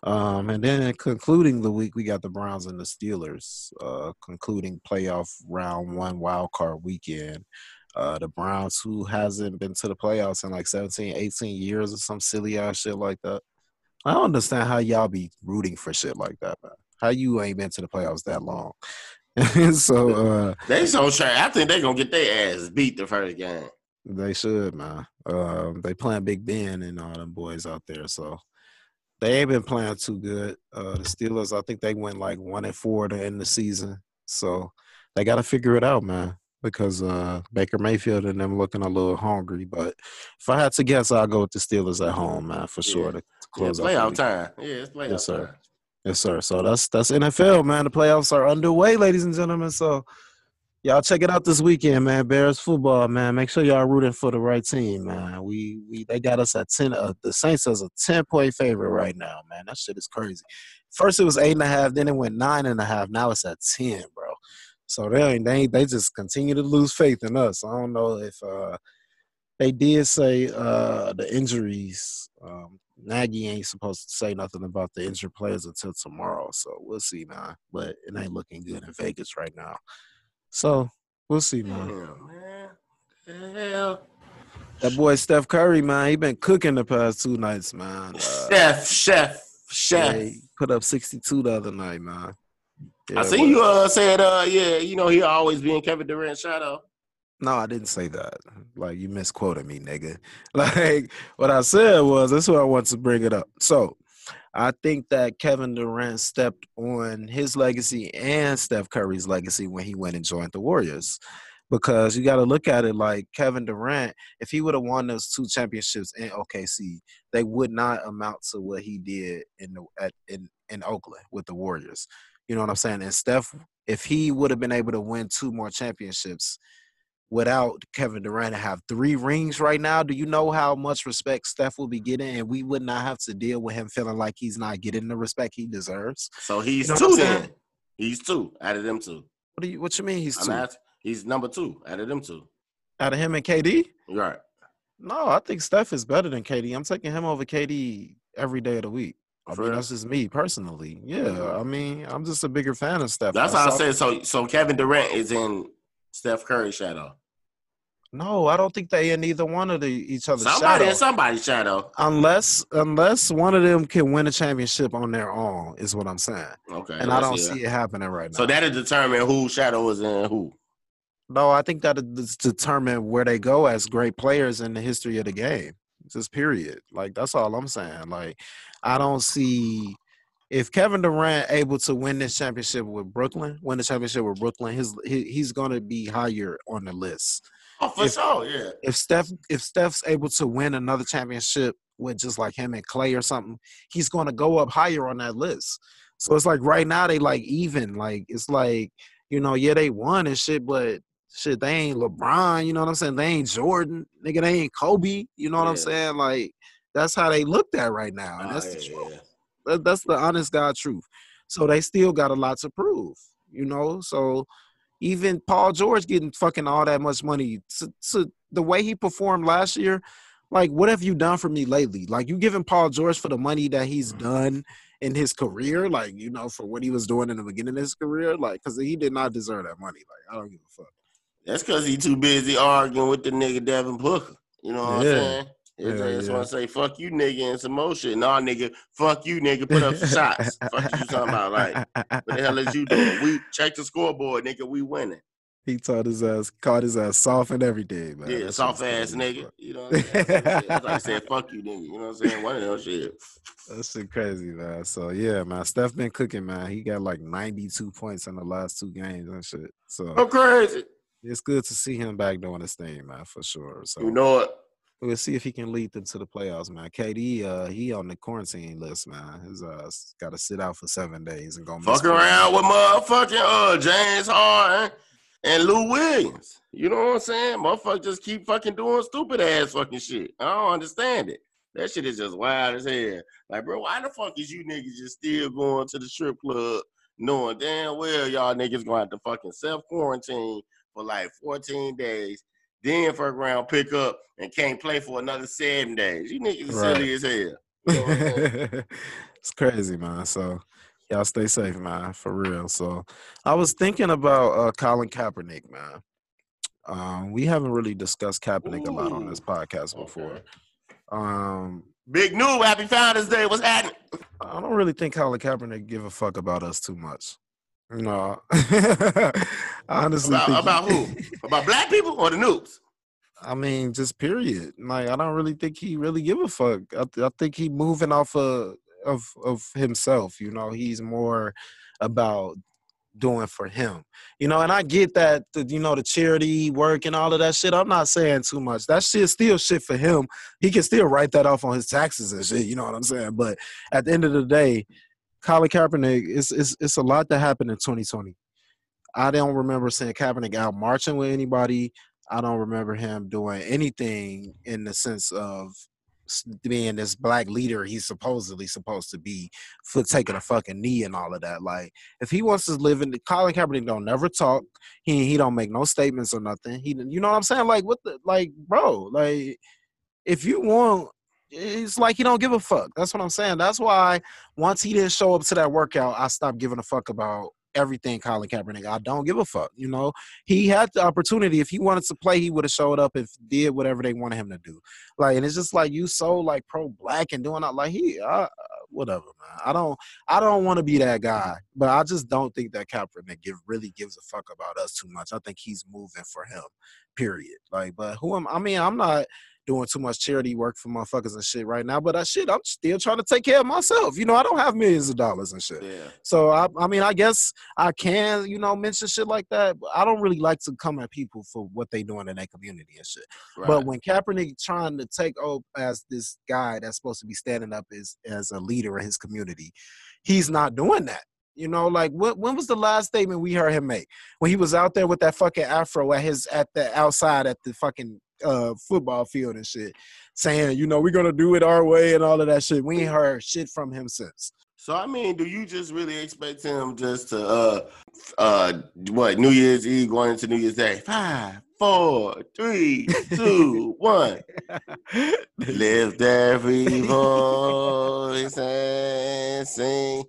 Um, and then concluding the week, we got the Browns and the Steelers, uh, concluding playoff round one wild card weekend. Uh, the Browns, who hasn't been to the playoffs in like 17, 18 years or some silly ass shit like that. I don't understand how y'all be rooting for shit like that, man. How you ain't been to the playoffs that long. (laughs) so uh, They so sure. I think they gonna get their ass beat the first game. they should, man. Um, they playing Big Ben and all them boys out there, so they ain't been playing too good. Uh, the Steelers, I think they went like one and four to end the season, so they got to figure it out, man. Because uh, Baker Mayfield and them looking a little hungry, but if I had to guess, I'll go with the Steelers at home, man, for sure. Yeah. To, to Yeah, close the playoff time. Yeah, it's playoff Yes, sir. time. Yes, sir. So that's that's NFL, man. The playoffs are underway, ladies and gentlemen. So y'all check it out this weekend, man. Bears football, man. Make sure y'all rooting for the right team, man. We we they got us at ten. Uh, the Saints as a ten point favorite right now, man. That shit is crazy. First it was eight and a half, then it went nine and a half. Now it's at ten, bro. So they ain't, they they just continue to lose faith in us. I don't know if uh they did say uh the injuries. Um, Nagy ain't supposed to say nothing about the injured players until tomorrow, so we'll see, man. But it ain't looking good in Vegas right now, so we'll see, man. Damn, man. Hell? That boy Steph Curry, man, he been cooking the past two nights, man. Uh, Chef, chef, chef. yeah, put up sixty two the other night, man. Yeah, I but- you uh said uh yeah, you know he always be in Kevin Durant's shadow. No, I didn't say that. Like you misquoted me, nigga. (laughs) Like what I said was that's why I want to bring it up. So I think that Kevin Durant stepped on his legacy and Steph Curry's legacy when he went and joined the Warriors. Because you got to look at it like Kevin Durant, if he would have won those two championships in OKC, they would not amount to what he did in the at in, in Oakland with the Warriors. You know what I'm saying? And Steph, if he would have been able to win two more championships, without Kevin Durant to have three rings right now, do you know how much respect Steph will be getting? And we would not have to deal with him feeling like he's not getting the respect he deserves. So he's You know two then. He's two out of them two. What do you what you mean he's I'm two? asking. He's number two out of them two. Out of him and KD? Right. No, I think Steph is better than KD. I'm taking him over KD every day of the week. I mean, that's just me personally. Yeah, I mean, I'm just a bigger fan of Steph. That's how I said. So so Kevin Durant is in Steph Curry shadow. No, I don't think they in either one of the each other's Somebody shadow. in somebody's shadow. unless unless one of them can win a championship on their own, is what I'm saying. Okay. and I don't see see it happening right now. So that'll determine who shadow is in who. no, I think that determine where they go as great players in the history of the game. Just period. Like that's all I'm saying. Like I don't see if Kevin Durant able to win this championship with Brooklyn, win the championship with Brooklyn, his he, he's going to be higher on the list. Oh, for If- sure. Yeah. If Steph if Steph's able to win another championship with just like him and Clay or something, he's going to go up higher on that list. So it's like right now they like even. Like it's like you know yeah they won and shit, but shit they ain't LeBron. You know what I'm saying? They ain't Jordan. Nigga, they ain't Kobe. You know what I'm saying? Like that's how they looked at right now, and Oh, that's the truth. yeah. That, that's the honest God truth. So they still got a lot to prove, you know. So even Paul George getting fucking all that much money to, to the way he performed last year, like what have you done for me lately? Like you giving Paul George for the money that he's mm-hmm. done in his career, like you know for what he was doing in the beginning of his career, like because he did not deserve that money. Like I don't give a fuck. That's because he too busy arguing with the nigga Devin Booker. You know what Yeah. I'm saying? They Yeah, just yeah. want to say fuck you, nigga, and some more shit. Nah, nigga, fuck you, nigga. Put up some shots. fuck you talking about like what the hell is you doing? We check the scoreboard, nigga. We winning. He taught his ass, caught his ass soft and everything, man. yeah, That soft ass nigga. fuck. You know what I'm saying? That's like I said, fuck you, nigga. You know what I'm saying? One of those shit. (laughs) That shit crazy, man. So yeah, man. Steph been cooking, man. He got like 92 points in the last two games and shit. So I'm crazy. it's good to see him back doing his thing, man, for sure. So You know it. We'll see if he can lead them to the playoffs, man. KD, uh, he on the quarantine list, man. His uh got to sit out for seven days and go Fuck around with motherfucking uh James Harden and Lou Williams. You know what I'm saying? Motherfuckers just keep fucking doing stupid ass fucking shit. I don't understand it. That shit is just wild as hell. Like, bro, why the fuck is you niggas just still going to the strip club knowing damn well y'all niggas gonna have to fucking self quarantine for like 14 days, then fuck around, pick up, and can't play for another seven days. You niggas Right. silly as hell. (laughs) You know what I'm saying? it's crazy, man. So y'all stay safe, man, for real. So I was thinking about uh Colin Kaepernick, man. Um, we haven't really discussed Kaepernick a lot on this podcast before. okay. Um, Big new, happy Founders Day. What's happening? I don't really think Colin Kaepernick give a fuck about us too much. No, (laughs) honestly About, think about who? about black people or the noobs? I mean, just period. Like, I don't really think he really give a fuck. I, th- I think he moving off of of of himself. You know, he's more about doing for him. You know, and I get that. The, you know, the charity work and all of that shit. I'm not saying too much. That shit still shit for him. He can still write that off on his taxes and shit. You know what I'm saying? But at the end of the day, Colin Kaepernick, it's it's it's a lot that happened in 2020. I don't remember seeing Kaepernick out marching with anybody. I don't remember him doing anything in the sense of being this black leader he's supposedly supposed to be, for taking a fucking knee and all of that. Like, if he wants to live in the Colin Kaepernick, don't never talk. He he don't make no statements or nothing. He, you know what I'm saying? Like, what the like, bro? Like, if you want. It's like he don't give a fuck. That's what I'm saying. That's why once he didn't show up to that workout, I stopped giving a fuck about everything Colin Kaepernick. I don't give a fuck. You know, he had the opportunity. If he wanted to play, he would have showed up if did whatever they wanted him to do. Like, and it's just like you so like pro black and doing that. Like he, uh, whatever, man. I don't, I don't want to be that guy. But I just don't think that Kaepernick give really gives a fuck about us too much. I think he's moving for him. Period. Like, but who am I? Mean, I'm not doing too much charity work for motherfuckers and shit right now. But I shit, I'm still trying to take care of myself. You know, I don't have millions of dollars and shit. Yeah. So I, I mean, I guess I can, you know, mention shit like that. But I don't really like to come at people for what they doing in their community and shit. Right. But when Kaepernick trying to take over as this guy that's supposed to be standing up as as a leader in his community, he's not doing that. You know, like what when was the last statement we heard him make? When he was out there with that fucking afro at his at the outside at the fucking uh football field and shit, saying, you know, we're gonna do it our way and all of that shit. We ain't heard shit from him since. So I mean, do you just really expect him just to uh uh what New Year's Eve going into New Year's Day? Five, four, three, two, (laughs) one. Lift every voice and sing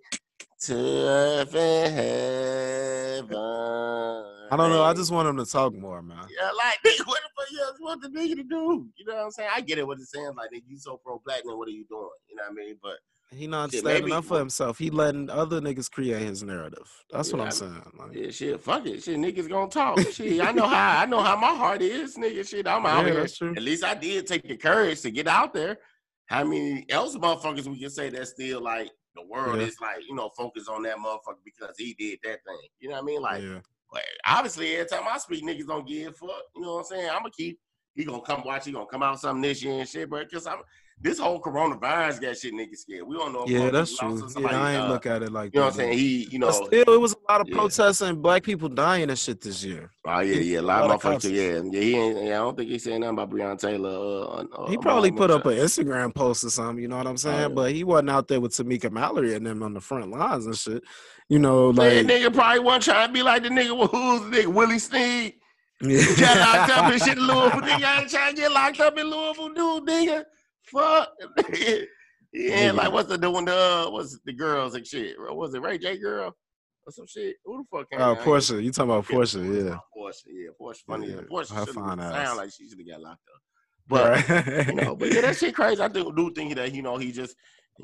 to heaven. I don't know. I just want him to talk more, man. Yeah, like what the fuck you else want the nigga to do? You know what I'm saying? I get it what it's saying, like nigga, you so pro black, then what are you doing? You know what I mean? But He not Shit, standing up for himself. He letting other niggas create his narrative. That's what I'm saying. Like, Yeah, shit, fuck it. Shit, niggas gonna talk. Shit, I know how I know how my heart is, nigga. Shit, I'm out Yeah, here. that's true. At least I did take the courage to get out there. How many else motherfuckers we can say that still like the world Yeah. is like, you know, focused on that motherfucker because he did that thing. You know what I mean? Like, yeah. But obviously every time I speak, niggas don't give a fuck. You know what I'm saying? I'm gonna keep he gonna come watch, he gonna come out something this year and shit, but cause I'm this whole coronavirus got shit niggas scared. We don't know Yeah, that's true. Yeah, I ain't uh, look at it like You know that. what I'm saying? He, you know, still, it was a lot of Yeah. protests and black people dying and shit this year. Oh yeah, yeah, a A lot of lot of motherfuckers. Yeah, yeah, he ain't. Yeah, I don't think he's saying nothing about Breonna Taylor. Uh, uh, He uh, probably put up an Instagram post or something, you know what I'm saying? yeah. But he wasn't out there with Tamika Mallory and them on the front lines and shit. You know, That like nigga probably wasn't trying to be like the nigga with who's the nigga Willie Sneed. yeah. Got locked up and shit in (laughs) Louisville. Nigga, trying to get locked up in Louisville, dude. Nigga, fuck. (laughs) yeah, like what's the doing? The uh, what's the girls and shit? Was it Ray J girl or some shit? Who the fuck? Oh, here? Porsha. You talking about Porsha, yeah. Porsha, yeah, Porsha. Funny, Yeah. Porsha her fine ass. sound like she should have got locked up. But Right. you know, but yeah, that (laughs) shit crazy. I do, do think that you know he just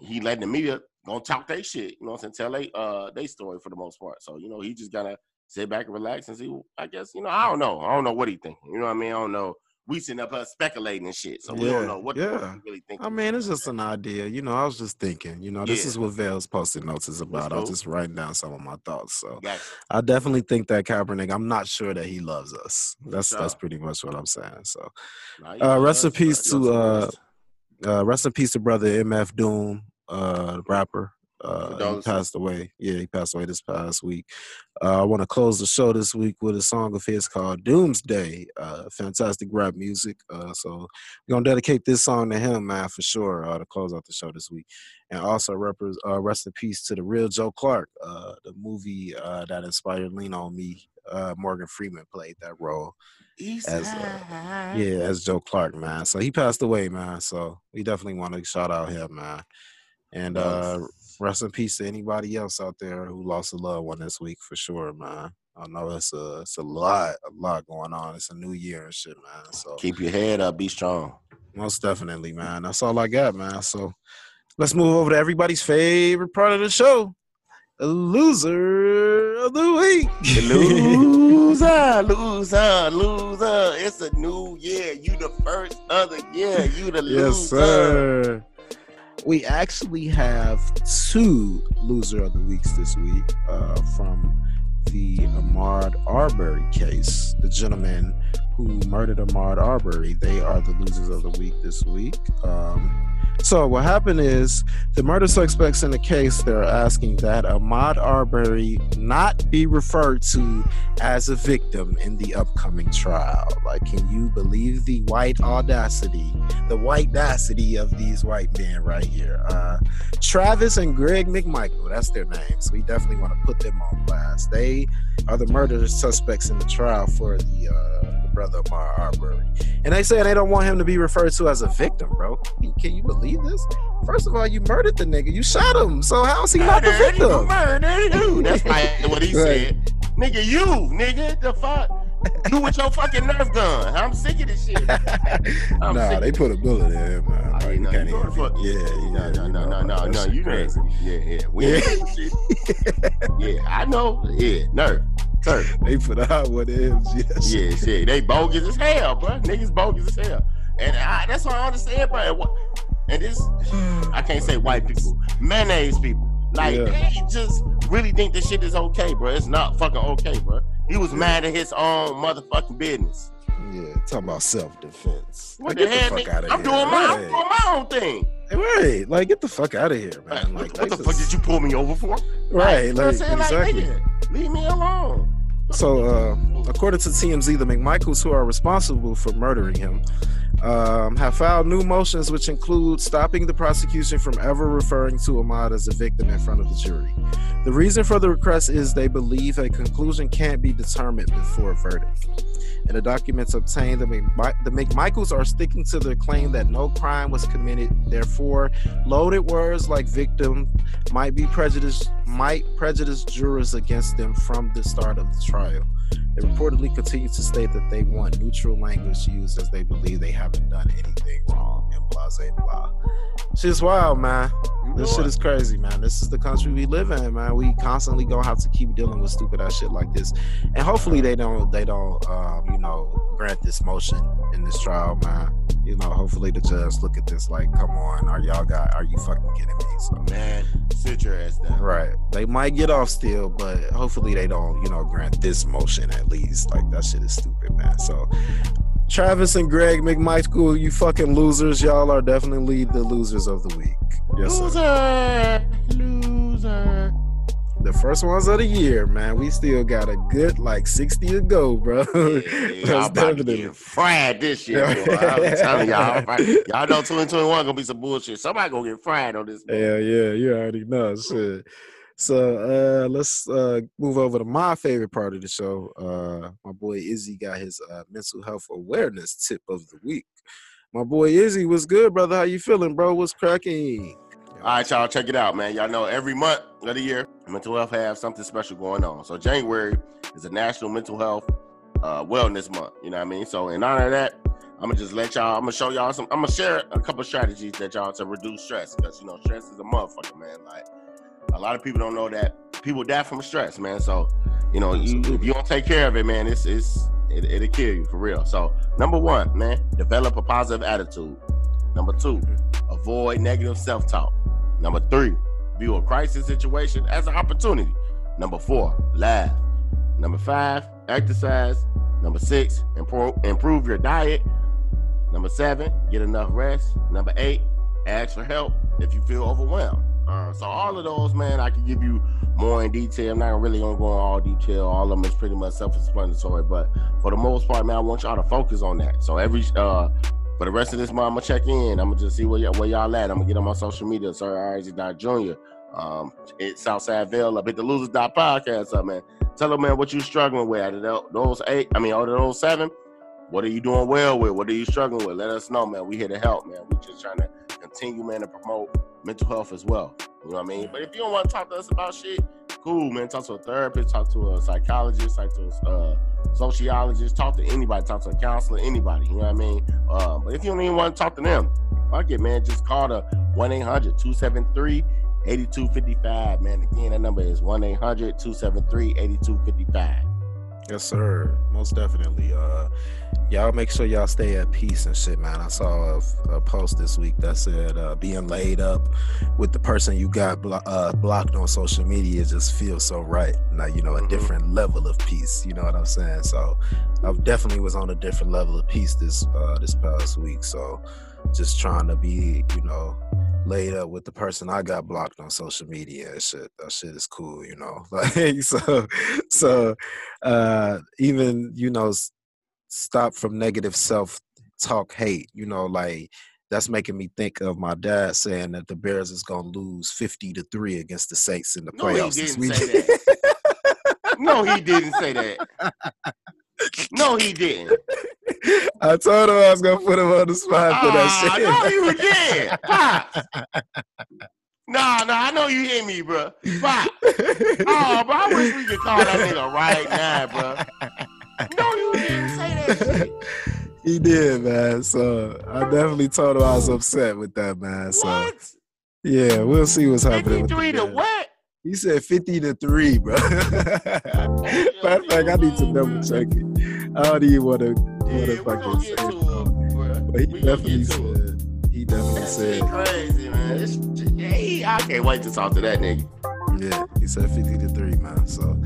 he letting the media gonna talk they shit. You know what I'm saying? Tell they uh they story for the most part. So you know he just gotta sit back and relax and see. I guess you know I don't know. I don't know what he thinking. You know what I mean? I don't know. We sitting up here speculating and shit, so we Yeah, don't know what the fuck yeah. he really think. I mean, it's just an idea. You know, I was just thinking, you know, this Yeah. is what Vale's post-it notes is about. I was just writing down some of my thoughts. So Gotcha. I definitely think that Kaepernick, I'm not sure that he loves us. That's that's pretty much what I'm saying. So Nah, Uh, rest in peace uh, to, us. Uh rest in peace to brother MF Doom, uh rapper. Uh he passed away. Yeah, he passed away this past week. Uh, I want to close the show this week with a song of his called Doomsday. Uh fantastic rap music. Uh so we're gonna dedicate this song to him, man, for sure, uh, to close out the show this week. And also repres uh, rest in peace to the real Joe Clark, uh, the movie uh, that inspired Lean on Me. Uh, Morgan Freeman played that role East as, yeah, as Joe Clark, man. So he passed away, man. So we definitely want to shout out him, man. And uh rest in peace to anybody else out there who lost a loved one this week for sure, man. I know it's a it's a lot, a lot going on. It's a new year and shit, man. So Keep your head up. Be strong. most definitely, man. That's all I got, man. So let's move over to everybody's favorite part of the show. loser of the week. (laughs) loser, loser, loser. It's a new year. You the first of the year. You the loser. yes, sir. We actually have two loser of the weeks this week uh, from the Ahmaud Arbery case. The gentleman who murdered Ahmaud Arbery. They are the losers of the week this week. Um, so what happened is the murder suspects in the case they're asking that Ahmaud Arbery not be referred to as a victim in the upcoming trial. Like, can you believe the white audacity, the white audacity of these white men right here? Uh, Travis and Greg McMichael, that's their names. We definitely want to put them on blast. They are the murder suspects in the trial for the uh, brother Ahmaud Arbery. And they say they don't want him to be referred to as a victim, bro. Can you believe this? First of all, you murdered the nigga. You shot him. So how is he not the victim? Murdered (laughs) you. That's what he right. said. Nigga, you, nigga, the fuck. You with your fucking Nerf gun. I'm sick of this shit. (laughs) nah, they put a bullet in him, man. Oh, you know, you know fuck, yeah, yeah, no, no, no, no, no, you crazy. Yeah, yeah, we (laughs) yeah. yeah, I know. Yeah, Nerf. Sir. (laughs) they put out what it is. Yes. Yeah, shit. They bogus as hell, bro. Niggas bogus as hell. And I, that's what I understand, bro. And this, I can't say white people, mayonnaise people. Like yeah. they just really think this shit is okay, bro. It's not fucking okay, bro. He was mad at his own motherfucking business. Yeah, talking about self defense. What like, the hell? The I'm, doing my, I'm doing my own thing. Right, like get the fuck out of here, man. Like, what, what the fuck did you pull me over for? Right, like, like exactly. Like, leave me alone. So, uh, according to TMZ, the McMichaels who are responsible for murdering him um, have filed new motions, which include stopping the prosecution from ever referring to Ahmaud as a victim in front of the jury. The reason for the request is they believe a conclusion can't be determined before a verdict. In the documents obtained, the, the McMichaels are sticking to their claim that no crime was committed. Therefore, loaded words like victim might be prejudiced, might prejudice jurors against them from the start of the trial. They reportedly continue to state that they want neutral language used as they believe they haven't done anything wrong and blah, blah, blah. Shit's wild, man. This shit is crazy, man. This is the country we live in, man. We constantly gonna have to keep dealing with stupid ass shit like this, and hopefully they don't, they don't, um, you know, grant this motion in this trial, man. You know, hopefully the judge look at this like, come on, are y'all got, are you fucking kidding me? So, man, sit your ass down. Right. They might get off still, but hopefully they don't, you know, grant this motion at least. Like that shit is stupid, man. So Travis and Greg McMichael, you fucking losers. Y'all are definitely the losers of the week. Yes, loser, sir. loser. The first ones of the year, man. We still got a good like 60 to go, bro. Yeah, (laughs) y'all about to get fried this year. (laughs) I'm telling y'all. Y'all know 2021 gonna be some bullshit. Somebody gonna get fried on this. Yeah, yeah, you already know. Shit. So uh, let's uh, move over to my favorite part of the show. Uh, my boy Izzy got his uh, mental health awareness tip of the week. My boy Izzy, what's good, brother? How you feeling, bro? What's cracking? All right, y'all, check it out, man. Y'all know every month of the year, mental health have something special going on. So January is a National Mental Health uh, Wellness Month. You know what I mean? So in honor of that, I'm gonna just let y'all. I'm gonna show y'all some. I'm gonna share a couple strategies that y'all to reduce stress because you know stress is a motherfucker, man. Like a lot of people don't know that people die from stress, man. So, you know, you, if you don't take care of it, man, it's it's it, it'll kill you for real. So, number one, man, develop a positive attitude. Number two, avoid negative self-talk. Number three, view a crisis situation as an opportunity. Number four, laugh. Number five, exercise. Number six, improve improve your diet. Number seven, get enough rest. Number eight, ask for help if you feel overwhelmed. Uh, so all of those, man, I can give you more in detail. I'm not really gonna go in all detail. All of them is pretty much self-explanatory, but for the most part, man, I want y'all to focus on that. So every uh for the rest of this month, I'm gonna check in. I'm gonna just see where, where y'all at. I'm gonna get on my social media, Sir Isaac Jr. Um, it's Southside Vale up at the Losers Dot Podcast up, man. Tell them, man, what you struggling with. Out of those eight, I mean, out of those seven, what are you doing well with? What are you struggling with? Let us know, man. We here to help, man. We just trying to continue, man, to promote mental health as well. You know what I mean? But if you don't want to talk to us about shit, cool, man. Talk to a therapist, talk to a psychologist, talk to a uh, sociologist, talk to anybody, talk to a counselor, anybody. You know what I mean? Um, but if you don't even want to talk to them, fuck it, man. Just call the 1 800 273 8255. Man, again, that number is 1 800 273 8255. Yes, sir. Most definitely. Uh, y'all make sure y'all stay at peace and shit, man. I saw a, a post this week that said uh, being laid up with the person you got blo- uh, blocked on social media just feels so right. Now, you know, a Mhm. different level of peace. You know what I'm saying? So, I definitely was on a different level of peace this uh, this past week. So, just trying to be, you know, laid up with the person I got blocked on social media and shit. That shit is cool, you know. (laughs) Like so, so uh even you know stop from negative self talk hate you know like that's making me think of my dad saying that the bears is gonna lose 50 to 3 against the saints in the No, he playoffs this didn't week say No, he didn't say that. No, he didn't. i told him i was gonna put him on the spot for that Ah, shit no, you did. Pops. Nah, nah, I know you hear me, bro. Pop. (laughs) Oh, bro, I wish we could call that nigga right now, bro. No, you didn't say that shit. (laughs) he did man so i definitely told him i was upset with that man so What? yeah we'll see what's happening 53 to what? He said 50 to 3, bro. (laughs) Matter of fact, I need to double check it. I don't even want to Yeah, we fucking say it. But he We definitely to said, he definitely That said, crazy, man. This, yeah, he- I can't wait to talk to that nigga. yeah, he said 50 to 3, man. So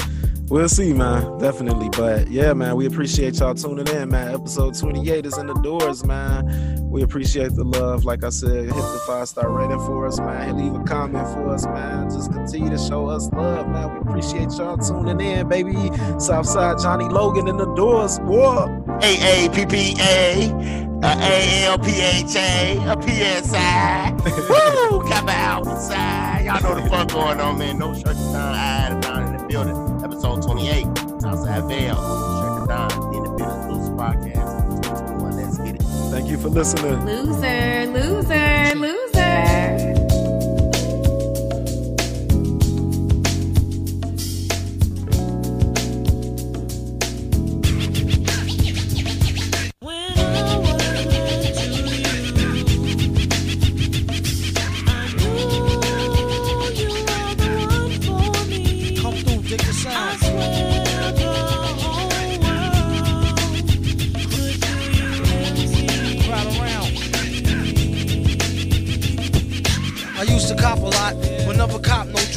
we'll see, man. Definitely. But yeah, man, we appreciate y'all tuning in, man. Episode 28 is in the doors, man. We appreciate the love. Like I said, hit the five star rating for us, man. Leave a comment for us, man. Just continue to show us love, man. We appreciate y'all tuning in, baby. Southside Johnny Logan in the doors. What? A A P P A, a A L P H A, a P S I. (laughs) Woo! Come outside. Y'all know the fuck going on, man. No shirt down, in the building. Episode 28, Southside Vale. Shirt down in the building. Loose podcast. 2021. Let's get it. Thank you for listening. Loser, loser, loser.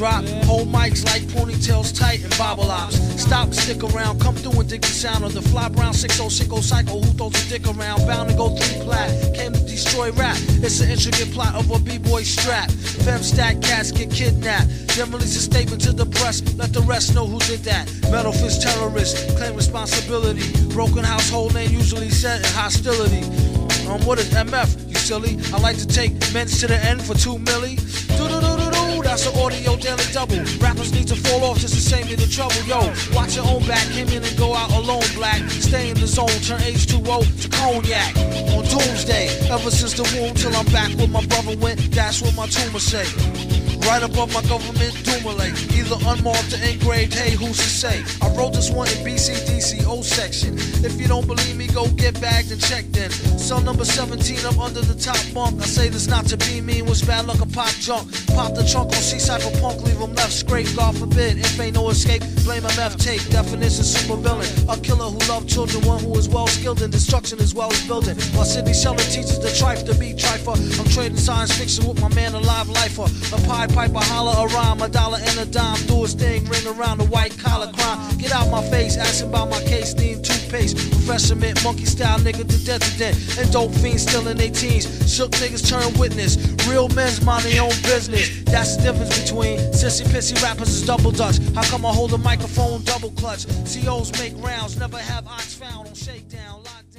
Drop. Hold mics like ponytails tight and bobble ops. Stop stick around, come through and dig the sound of the fly brown 6060 psycho who throws a dick around. Bound to go three plat, came to destroy rap. It's an intricate plot of a b-boy strap. Fem stack cats get kidnapped. Then release a statement to the press, let the rest know who did that. Metal fist terrorist, claim responsibility. Broken household name usually set in hostility. Um, what is MF? You silly? I like to take men's to the end for two milli. Do. That's an audio daily double. Rappers need to fall off just to save me the trouble. Yo, watch your own back. Came in and go out alone. Black. Stay in the zone. Turn H2O to cognac. On doomsday. Ever since the womb till I'm back where my brother went. That's what my tumor say. Right above my government Dumile. Either unmarked or engraved, hey, who's to say? I wrote this one in BCDC O section. If you don't believe me, go get bagged and checked in. Cell number 17 up under the top bunk. I say this not to be mean, was bad luck a pop junk. Pop the trunk on C-Cypher punk, leave him left scrape. God forbid, if ain't no escape, blame MF tape. Definition super villain. A killer who loved children, one who is well skilled in destruction as well as building. While Sidney Sheldon teaches the trife to be trifer. I'm trading science fiction with my man, alive live lifer. A pie piper, holler a rhyme, a dollar and a dime. Do his thing, ring around the white collar crime. Get out my face, asking about my case, need toothpaste. Professor Mint, monkey style nigga to death to death. And dope fiends still in their teens. Shook niggas turn witness. Real men's mind their own business. That's the difference between sissy pissy rappers is double dutch. How come I hold a microphone double clutch? COs make rounds, never have ox found on shakedown. Lockdown.